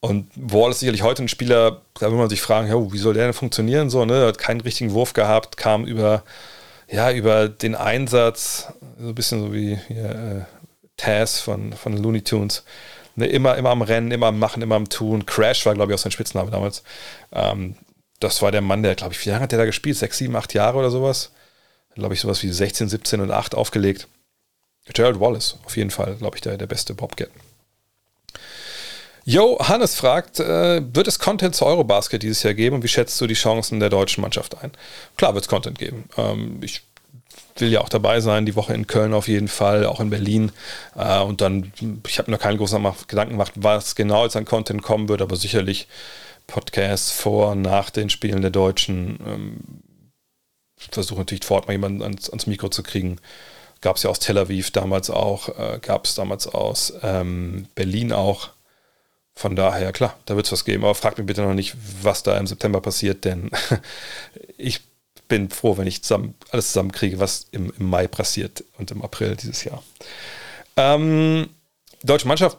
Und Wallace ist sicherlich heute ein Spieler, da will man sich fragen, ja, wie soll der denn funktionieren? So, ne? Hat keinen richtigen Wurf gehabt, kam über, ja, über den Einsatz, so ein bisschen so wie hier, äh, Taz von, von Looney Tunes. Ne? Immer, immer am Rennen, immer am Machen, immer am Tun. Crash war, glaube ich, auch sein Spitzname damals. Ähm, das war der Mann, der, glaube ich, wie lange hat der da gespielt? Sechs, sieben, acht Jahre oder sowas? Glaube ich, sowas wie 16, 17 und 8 aufgelegt. Gerald Wallace, auf jeden Fall, glaube ich, der, der beste Bobcat. Jo, Hannes fragt, äh, wird es Content zu Eurobasket dieses Jahr geben und wie schätzt du die Chancen der deutschen Mannschaft ein? Klar wird es Content geben. Ähm, ich will ja auch dabei sein, die Woche in Köln auf jeden Fall, auch in Berlin. Äh, und dann, ich habe mir noch keinen großen Gedanken gemacht, was genau jetzt an Content kommen wird, aber sicherlich Podcasts vor, nach den Spielen der Deutschen. Ähm, versuche natürlich fort mal jemanden ans, ans Mikro zu kriegen. Gab es ja aus Tel Aviv damals auch, äh, gab es damals aus ähm, Berlin auch. Von daher, klar, da wird es was geben. Aber fragt mich bitte noch nicht, was da im September passiert, denn [laughs] ich bin froh, wenn ich zusammen, alles zusammenkriege, was im, im, Mai passiert und im April dieses Jahr. Ähm, deutsche Mannschaft,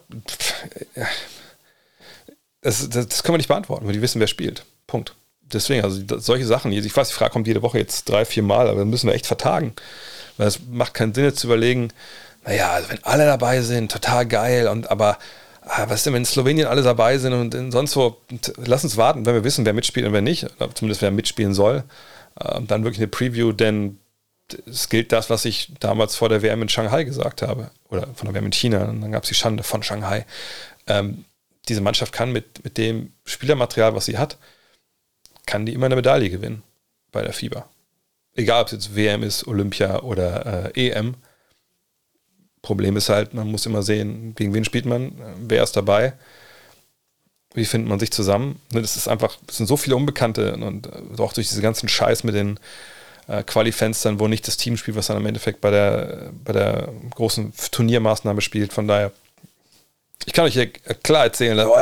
das, das, das, können wir nicht beantworten, weil die wissen, wer spielt. Punkt. Deswegen, also solche Sachen, ich weiß, die Frage kommt jede Woche jetzt drei, vier Mal, aber dann müssen wir echt vertagen. Weil es macht keinen Sinn, jetzt zu überlegen, naja, also wenn alle dabei sind, total geil, und aber ah, was denn, wenn in Slowenien alle dabei sind und sonst wo, lass uns warten, wenn wir wissen, wer mitspielt und wer nicht, zumindest wer mitspielen soll, äh, dann wirklich eine Preview, denn es gilt das, was ich damals vor der WM in Shanghai gesagt habe, oder von der WM in China, und dann gab es die Schande von Shanghai. Ähm, diese Mannschaft kann mit, mit dem Spielermaterial, was sie hat, kann die immer eine Medaille gewinnen bei der FIBA. Egal, ob es jetzt WM ist, Olympia oder äh, EM. Problem ist halt, man muss immer sehen, gegen wen spielt man, wer ist dabei, wie findet man sich zusammen. Ne, das ist einfach, es sind so viele Unbekannte und äh, auch durch diese ganzen Scheiß mit den äh, Quali-Fenstern, wo nicht das Team spielt, was dann im Endeffekt bei der, bei der großen Turniermaßnahme spielt. Von daher, ich kann euch hier klar erzählen, oh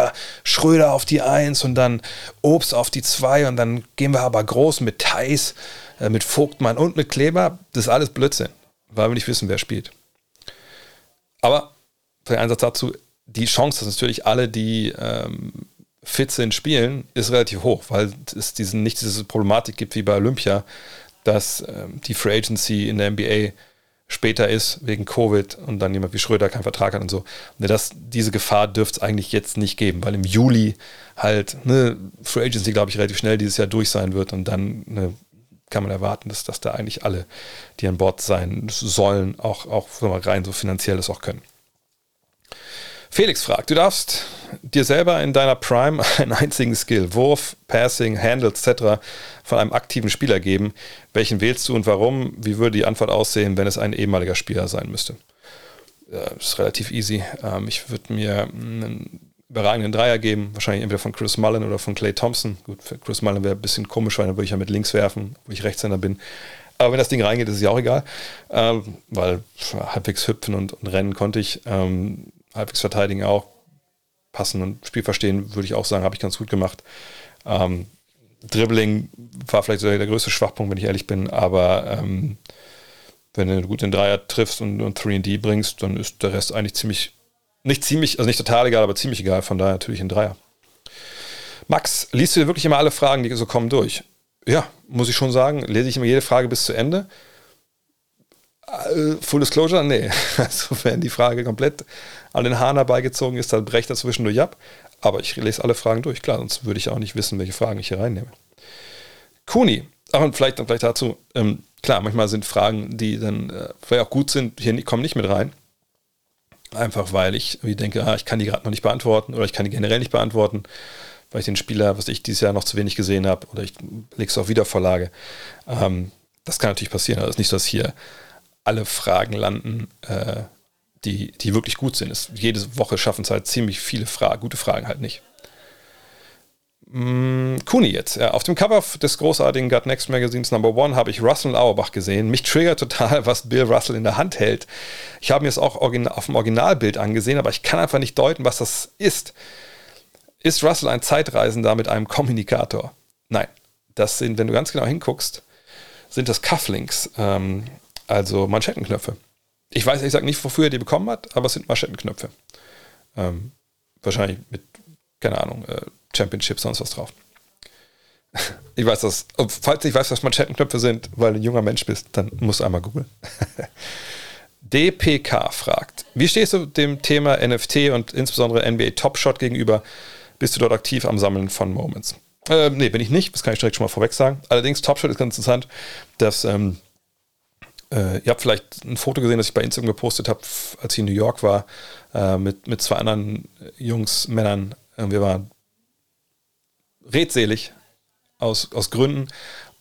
Schröder auf die 1 und dann Obst auf die 2 und dann gehen wir aber groß mit Thais, äh, mit Vogtmann und mit Kleber. Das ist alles Blödsinn, weil wir nicht wissen, wer spielt. Aber für den Einsatz dazu, die Chance, dass natürlich alle, die ähm, fit sind, spielen, ist relativ hoch, weil es diesen, nicht diese Problematik gibt wie bei Olympia, dass ähm, die Free Agency in der NBA später ist wegen Covid und dann jemand wie Schröder keinen Vertrag hat und so. Ne, das, diese Gefahr dürfte es eigentlich jetzt nicht geben, weil im Juli halt ne, Free Agency, glaube ich, relativ schnell dieses Jahr durch sein wird und dann ne, kann man erwarten, dass, dass da eigentlich alle, die an Bord sein sollen, auch, auch rein so finanziell das auch können. Felix fragt, du darfst dir selber in deiner Prime [laughs] einen einzigen Skill, Wurf, Passing, Handle etc. von einem aktiven Spieler geben. Welchen wählst du und warum? Wie würde die Antwort aussehen, wenn es ein ehemaliger Spieler sein müsste? Das ist relativ easy. Ähm, ich würde mir einen überragenden Dreier geben, wahrscheinlich entweder von Chris Mullen oder von Clay Thompson. Gut, für Chris Mullen wäre ein bisschen komisch, weil dann würde ich ja mit links werfen, wo ich Rechtshänder bin. Aber wenn das Ding reingeht, ist es ja auch egal, ähm, weil halbwegs hüpfen und, und rennen konnte ich. Halbwegs verteidigen auch. Passen und Spiel verstehen, würde ich auch sagen, habe ich ganz gut gemacht. Ähm, Dribbling war vielleicht der größte Schwachpunkt, wenn ich ehrlich bin, aber ähm, wenn du gut den Dreier triffst und, und 3D bringst, dann ist der Rest eigentlich ziemlich, nicht ziemlich, also nicht total egal, aber ziemlich egal, von daher natürlich ein Dreier. Max, liest du dir wirklich immer alle Fragen, die so kommen, durch? Ja, muss ich schon sagen, lese ich immer jede Frage bis zu Ende. Äh, Full Disclosure? Nee. [laughs] Also, wenn die Frage komplett an den Haaren herbeigezogen ist, dann brecht er zwischendurch ab. Aber ich lese alle Fragen durch, klar, sonst würde ich auch nicht wissen, welche Fragen ich hier reinnehme. Kuni, ach, und vielleicht, vielleicht dazu, ähm, klar, manchmal sind Fragen, die dann äh, vielleicht auch gut sind, hier kommen nicht mit rein. Einfach weil ich denke, ah, ich kann die gerade noch nicht beantworten oder ich kann die generell nicht beantworten, weil ich den Spieler, was ich dieses Jahr noch zu wenig gesehen habe, oder ich lege es auf Wiedervorlage. Ähm, das kann natürlich passieren. Also es ist nicht so, dass hier alle Fragen landen, äh, die, die wirklich gut sind. Es, jede Woche schaffen es halt ziemlich viele Fragen, gute Fragen halt nicht. Mm, Kuni jetzt. Ja, auf dem Cover des großartigen Gut Next Magazins Number One habe ich Russell Auerbach gesehen. Mich triggert total, [laughs] was Bill Russell in der Hand hält. Ich habe mir es auch auf dem Originalbild angesehen, aber ich kann einfach nicht deuten, was das ist. Ist Russell ein Zeitreisender mit einem Kommunikator? Nein. Das sind, wenn du ganz genau hinguckst, sind das Cufflinks, ähm, also Manschettenknöpfe. Ich weiß ich sage nicht, wofür er die bekommen hat, aber es sind Manschettenknöpfe. Ähm, wahrscheinlich mit, keine Ahnung, äh, Championship, sonst was drauf. [laughs] Ich weiß das. Falls ich weiß, was Manschettenknöpfe sind, weil du ein junger Mensch bist, dann musst du einmal googeln. [laughs] DPK fragt: Wie stehst du dem Thema NFT und insbesondere NBA Top Shot gegenüber? Bist du dort aktiv am Sammeln von Moments? Äh, nee, bin ich nicht. Das kann ich direkt schon mal vorweg sagen. Allerdings, Top Shot ist ganz interessant, dass ähm, äh, ihr habt vielleicht ein Foto gesehen, das ich bei Instagram gepostet habe, als ich in New York war, äh, mit, mit zwei anderen Jungs, Männern. Äh, wir waren redselig aus, aus Gründen.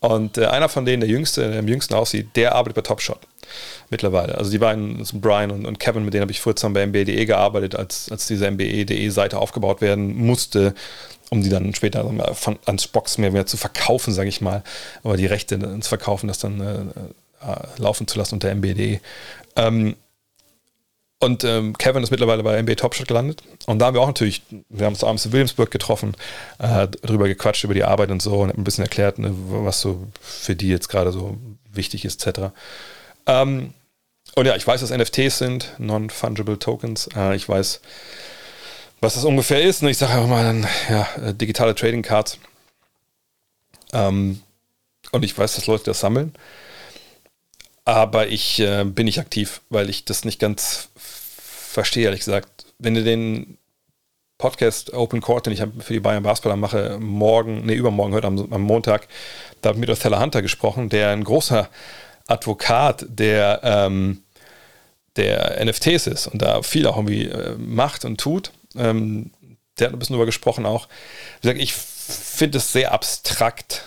Und äh, einer von denen, der jüngste, der am jüngsten aussieht, der arbeitet bei Top Shot mittlerweile. Also die beiden, also Brian und, und, Kevin, mit denen habe ich vorher zusammen bei MBA.de gearbeitet, als, als diese MBA.de-Seite aufgebaut werden musste, um die dann später von, ans Box mehr, mehr zu verkaufen, sage ich mal. Aber die Rechte ins Verkaufen, das dann äh, laufen zu lassen unter MBD. Ähm, und ähm, Kevin ist mittlerweile bei NBA Top Shot gelandet. Und da haben wir auch natürlich, wir haben uns abends in Williamsburg getroffen, äh, drüber gequatscht über die Arbeit und so und ein bisschen erklärt, ne, was so für die jetzt gerade so wichtig ist, etc. Ähm, und ja, ich weiß, was NFTs sind, Non-Fungible Tokens. Äh, ich weiß, was das ungefähr ist. Und ich sage auch mal dann, ja, äh, digitale Trading Cards. Ähm, und ich weiß, dass Leute das sammeln. Aber ich äh, bin nicht aktiv, weil ich das nicht ganz verstehe, ehrlich gesagt. Wenn du den Podcast Open Court, den ich für die Bayern Basketballer mache, morgen, nee, übermorgen, heute am, am Montag, da habe ich mit Othello Hunter gesprochen, der ein großer Advokat der, ähm, der NFTs ist und da viel auch irgendwie äh, macht und tut. Ähm, der hat ein bisschen darüber gesprochen auch. Wie gesagt, ich finde es sehr abstrakt,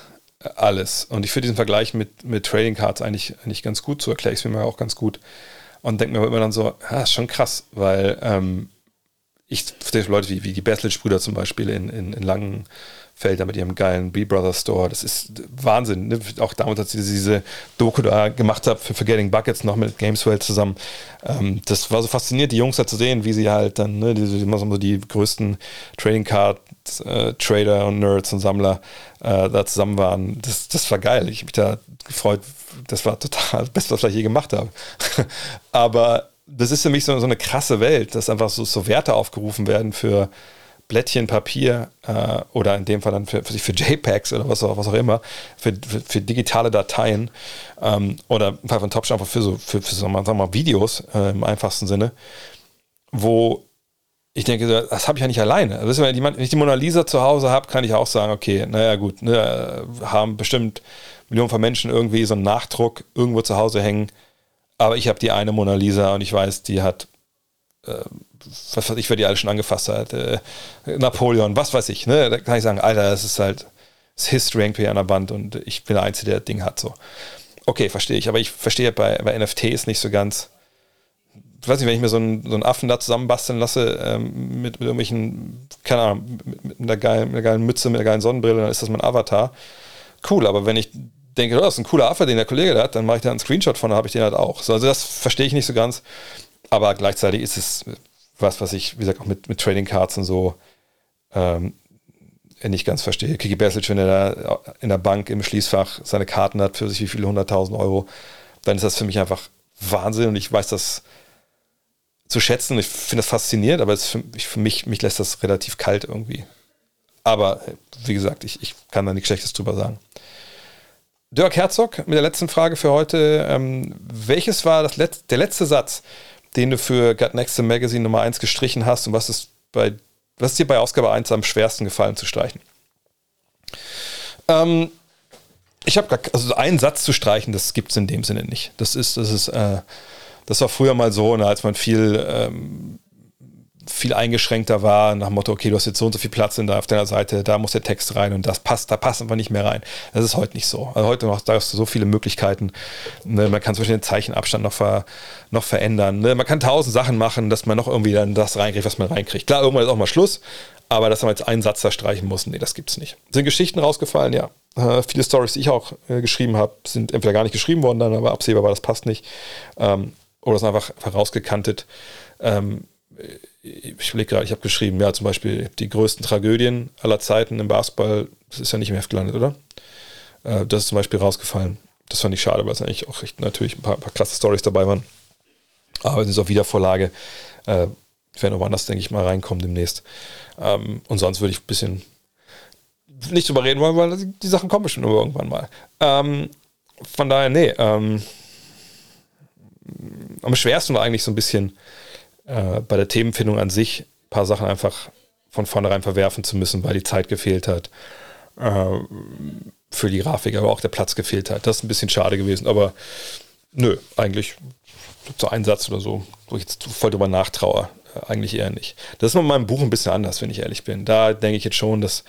alles. Und ich finde diesen Vergleich mit, mit Trading Cards eigentlich, eigentlich ganz gut, so erkläre ich es mir mal auch ganz gut. Und denke mir immer dann so, ja, ist schon krass, weil ähm, ich verstehe Leute wie, wie die Battledge-Brüder zum Beispiel in, in, in langen Felder mit ihrem geilen B-Brother Store. Das ist Wahnsinn. Ne? Auch damals, als ich diese Doku da gemacht habe für Forgetting Buckets noch mit Gameswell zusammen. Ähm, das war so faszinierend, die Jungs da zu sehen, wie sie halt dann, ne, die, die, so die größten Trading Card äh, Trader und Nerds und Sammler äh, da zusammen waren. Das, das war geil. Ich habe mich da gefreut. Das war total das Beste, was ich je gemacht habe. [laughs] Aber das ist für mich so, so eine krasse Welt, dass einfach so, so Werte aufgerufen werden für Blättchen Papier äh, oder in dem Fall dann für, für, für JPEGs oder was auch, was auch immer, für, für, für digitale Dateien ähm, oder von Topsch einfach für so, für, für so sagen wir mal, Videos äh, im einfachsten Sinne, wo ich denke, das habe ich ja nicht alleine. Wenn ich die Mona Lisa zu Hause habe, kann ich auch sagen, okay, naja gut, ne, haben bestimmt Millionen von Menschen irgendwie so einen Nachdruck irgendwo zu Hause hängen, aber ich habe die eine Mona Lisa und ich weiß, die hat äh, was weiß ich, wer die alle schon angefasst hat, äh, Napoleon, was weiß ich, ne? Da kann ich sagen, Alter, das ist halt das History irgendwie an der Wand und ich bin der Einzige, der das Ding hat. So. Okay, verstehe ich, aber ich verstehe bei, bei NFTs nicht so ganz. Ich weiß nicht, wenn ich mir so einen, so einen Affen da zusammenbasteln lasse, ähm, mit, mit, irgendwelchen, keine Ahnung, mit, mit, einer geilen, mit einer geilen Mütze, mit einer geilen Sonnenbrille, dann ist das mein Avatar. Cool, aber wenn ich denke, oh, das ist ein cooler Affe, den der Kollege da hat, dann mache ich da einen Screenshot von, dann habe ich den halt auch. So, also das verstehe ich nicht so ganz. Aber gleichzeitig ist es was, was ich, wie gesagt, auch mit, mit Trading Cards und so ähm, nicht ganz verstehe. Kiki Besic, wenn er da in der Bank im Schließfach seine Karten hat für sich wie viele hunderttausend Euro, dann ist das für mich einfach Wahnsinn und ich weiß das zu schätzen. Ich finde das faszinierend, aber für, ich, für mich, mich lässt das relativ kalt irgendwie. Aber wie gesagt, ich, ich kann da nichts Schlechtes drüber sagen. Dirk Herzog mit der letzten Frage für heute. Ähm, welches war das Let der letzte Satz, den du für Gut Next Magazine Nummer 1 gestrichen hast und was ist, bei, was ist dir bei Ausgabe 1 am schwersten gefallen zu streichen? Ähm, ich habe also einen Satz zu streichen, das gibt es in dem Sinne nicht. Das ist, das ist, äh, das war früher mal so, ne, als man viel ähm, viel eingeschränkter war, nach dem Motto, okay, du hast jetzt so und so viel Platz in der, auf deiner Seite, da muss der Text rein und das passt, da passt einfach nicht mehr rein. Das ist heute nicht so. Also heute noch, da hast du so viele Möglichkeiten. Ne? Man kann zum Beispiel den Zeichenabstand noch, ver, noch verändern. Ne? Man kann tausend Sachen machen, dass man noch irgendwie dann das reinkriegt, was man reinkriegt. Klar, irgendwann ist auch mal Schluss, aber dass man jetzt einen Satz da streichen muss, nee, das gibt's nicht. Sind Geschichten rausgefallen? Ja. Äh, viele Stories, die ich auch äh, geschrieben habe, sind entweder gar nicht geschrieben worden, dann aber absehbar war, das passt nicht. Ähm, oder sind einfach, einfach. Ähm, ich überlege gerade, ich habe geschrieben, ja, zum Beispiel die größten Tragödien aller Zeiten im Basketball, das ist ja nicht im Heft gelandet, oder? Äh, das ist zum Beispiel rausgefallen. Das fand ich schade, weil es eigentlich auch echt natürlich ein paar, ein paar klasse Stories dabei waren. Aber es ist auf Wiedervorlage. Äh, ich werde noch woanders, denke ich, mal reinkommen demnächst. Ähm, und sonst würde ich ein bisschen nicht drüber reden wollen, weil die Sachen kommen bestimmt irgendwann mal. Ähm, von daher, nee. Ähm, am schwersten war eigentlich so ein bisschen äh, bei der Themenfindung an sich ein paar Sachen einfach von vornherein verwerfen zu müssen, weil die Zeit gefehlt hat. Äh, für die Grafik, aber auch der Platz gefehlt hat. Das ist ein bisschen schade gewesen, aber nö, eigentlich so ein Satz oder so, wo ich jetzt voll drüber nachtraue, äh, eigentlich eher nicht. Das ist mit meinem Buch ein bisschen anders, wenn ich ehrlich bin. Da denke ich jetzt schon, dass,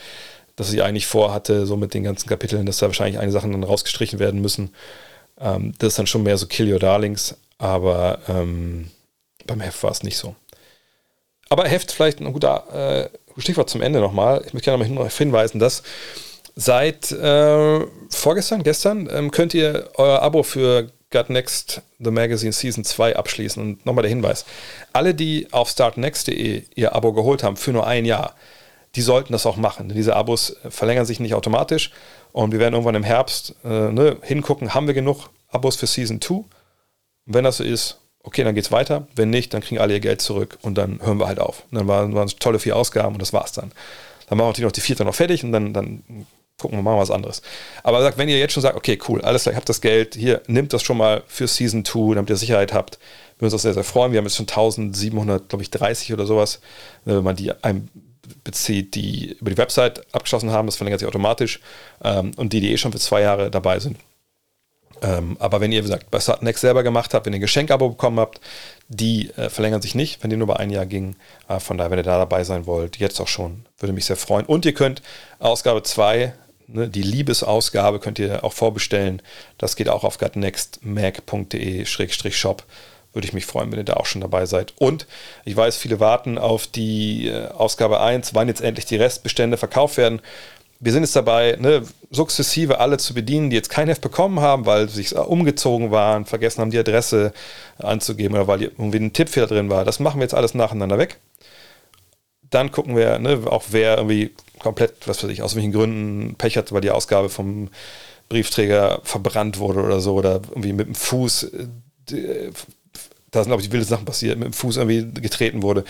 dass ich eigentlich vorhatte, so mit den ganzen Kapiteln, dass da wahrscheinlich einige Sachen dann rausgestrichen werden müssen. Ähm, das ist dann schon mehr so Kill Your Darlings, aber ähm, beim Heft war es nicht so. Aber Heft vielleicht ein guter äh, Stichwort zum Ende nochmal. Ich möchte gerne nochmal hinweisen, dass seit äh, vorgestern, gestern, ähm, könnt ihr euer Abo für Got Next The Magazine Season 2 abschließen. Und nochmal der Hinweis: Alle, die auf startnext.de ihr Abo geholt haben für nur ein Jahr, die sollten das auch machen. Diese Abos verlängern sich nicht automatisch und wir werden irgendwann im Herbst äh, ne, hingucken, haben wir genug Abos für Season 2? Und wenn das so ist, okay, dann geht's weiter. Wenn nicht, dann kriegen alle ihr Geld zurück und dann hören wir halt auf. Und dann waren, waren es tolle vier Ausgaben und das war's dann. Dann machen wir natürlich noch die vierte noch fertig und dann, dann gucken wir mal was anderes. Aber sagt, wenn ihr jetzt schon sagt, okay, cool, alles klar, ihr habt das Geld, hier, nimmt das schon mal für Season 2, damit ihr Sicherheit habt. Wir uns auch sehr, sehr freuen. Wir haben jetzt schon 1700, glaube ich, 30 oder sowas, wenn man die einbezieht, die über die Website abgeschlossen haben, das verlängert sich automatisch. Ähm, und die, die eh schon für zwei Jahre dabei sind, ähm, aber wenn ihr, wie gesagt, bei Next selber gemacht habt, wenn ihr ein Geschenkabo bekommen habt, die äh, verlängern sich nicht, wenn die nur über ein Jahr gingen. Äh, von daher, wenn ihr da dabei sein wollt, jetzt auch schon, würde mich sehr freuen. Und ihr könnt Ausgabe 2, ne, die Liebesausgabe, könnt ihr auch vorbestellen. Das geht auch auf gutnextmac.de-shop. Würde ich mich freuen, wenn ihr da auch schon dabei seid. Und ich weiß, viele warten auf die äh, Ausgabe 1, wann jetzt endlich die Restbestände verkauft werden wir sind jetzt dabei, ne, sukzessive alle zu bedienen, die jetzt kein Heft bekommen haben, weil sie sich umgezogen waren, vergessen haben, die Adresse anzugeben oder weil irgendwie ein Tippfehler drin war. Das machen wir jetzt alles nacheinander weg. Dann gucken wir, ne, auch wer irgendwie komplett, was weiß ich, aus welchen Gründen Pech hat, weil die Ausgabe vom Briefträger verbrannt wurde oder so oder irgendwie mit dem Fuß, äh, da sind, glaube ich, wilde Sachen passiert, mit dem Fuß irgendwie getreten wurde.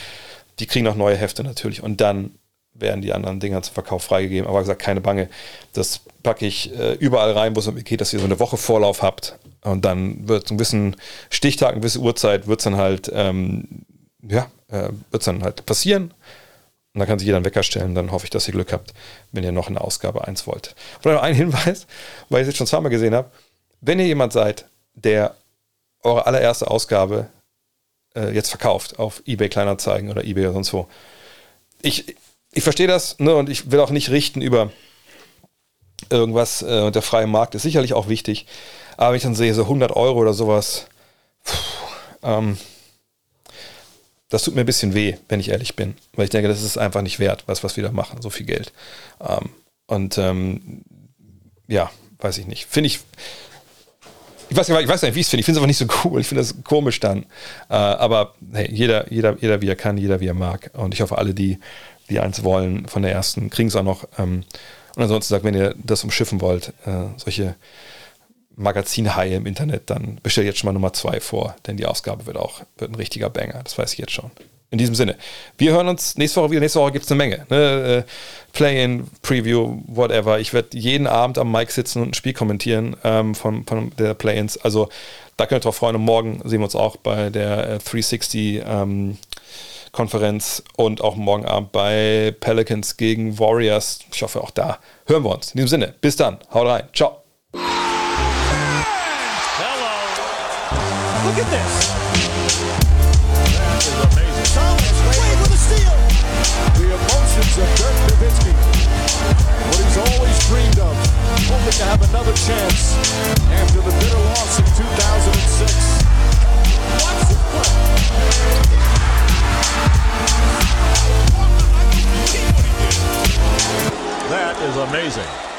Die kriegen auch neue Hefte natürlich. Und dann werden die anderen Dinger zum Verkauf freigegeben. Aber gesagt, keine Bange. Das packe ich äh, überall rein, wo es um geht, dass ihr so eine Woche Vorlauf habt. Und dann wird ein bisschen Stichtag, eine gewisse Uhrzeit, wird es dann halt, ähm, ja, äh, wird dann halt passieren. Und dann kann sich jeder einen Wecker stellen. Dann hoffe ich, dass ihr Glück habt, wenn ihr noch eine Ausgabe 1 wollt. Und noch ein Hinweis, [laughs] weil ich es jetzt schon zweimal gesehen habe. Wenn ihr jemand seid, der eure allererste Ausgabe äh, jetzt verkauft auf eBay Kleinanzeigen oder eBay oder sonst wo. Ich, ich verstehe das ne, und ich will auch nicht richten über irgendwas äh, und der freie Markt ist sicherlich auch wichtig. Aber wenn ich dann sehe, so 100 Euro oder sowas, pff, ähm, das tut mir ein bisschen weh, wenn ich ehrlich bin. Weil ich denke, das ist einfach nicht wert, was, was wir da machen, so viel Geld. Ähm, und ähm, ja, weiß ich nicht. Finde ich, ich weiß, ich weiß nicht, wie ich es finde. Ich finde es aber nicht so cool. Ich finde das komisch dann. Äh, aber hey, jeder, jeder, jeder wie er kann, jeder wie er mag. Und ich hoffe, alle, die, die eins wollen von der ersten, kriegen es auch noch. Ähm, und ansonsten sagt, wenn ihr das umschiffen wollt, äh, solche Magazinhaie im Internet, dann bestellt jetzt schon mal Nummer zwei vor, denn die Ausgabe wird auch wird ein richtiger Banger. Das weiß ich jetzt schon. In diesem Sinne, wir hören uns nächste Woche wieder. Nächste Woche gibt es eine Menge. Ne? Äh, Play-in, Preview, whatever. Ich werde jeden Abend am Mic sitzen und ein Spiel kommentieren ähm, von, von der Play-ins. Also da könnt ihr drauf freuen. Und morgen sehen wir uns auch bei der 360 äh, ähm, Konferenz und auch morgen Abend bei Pelicans gegen Warriors. Ich hoffe, auch da hören wir uns. In diesem Sinne, bis dann. Haut rein. Ciao. Hello. Look at this. That is amazing. Thomas Wade with a steal. The emotions of Dirk Nowitzki. What he's always dreamed of. Hoping to have another chance after the bitter loss in 2006. That is amazing.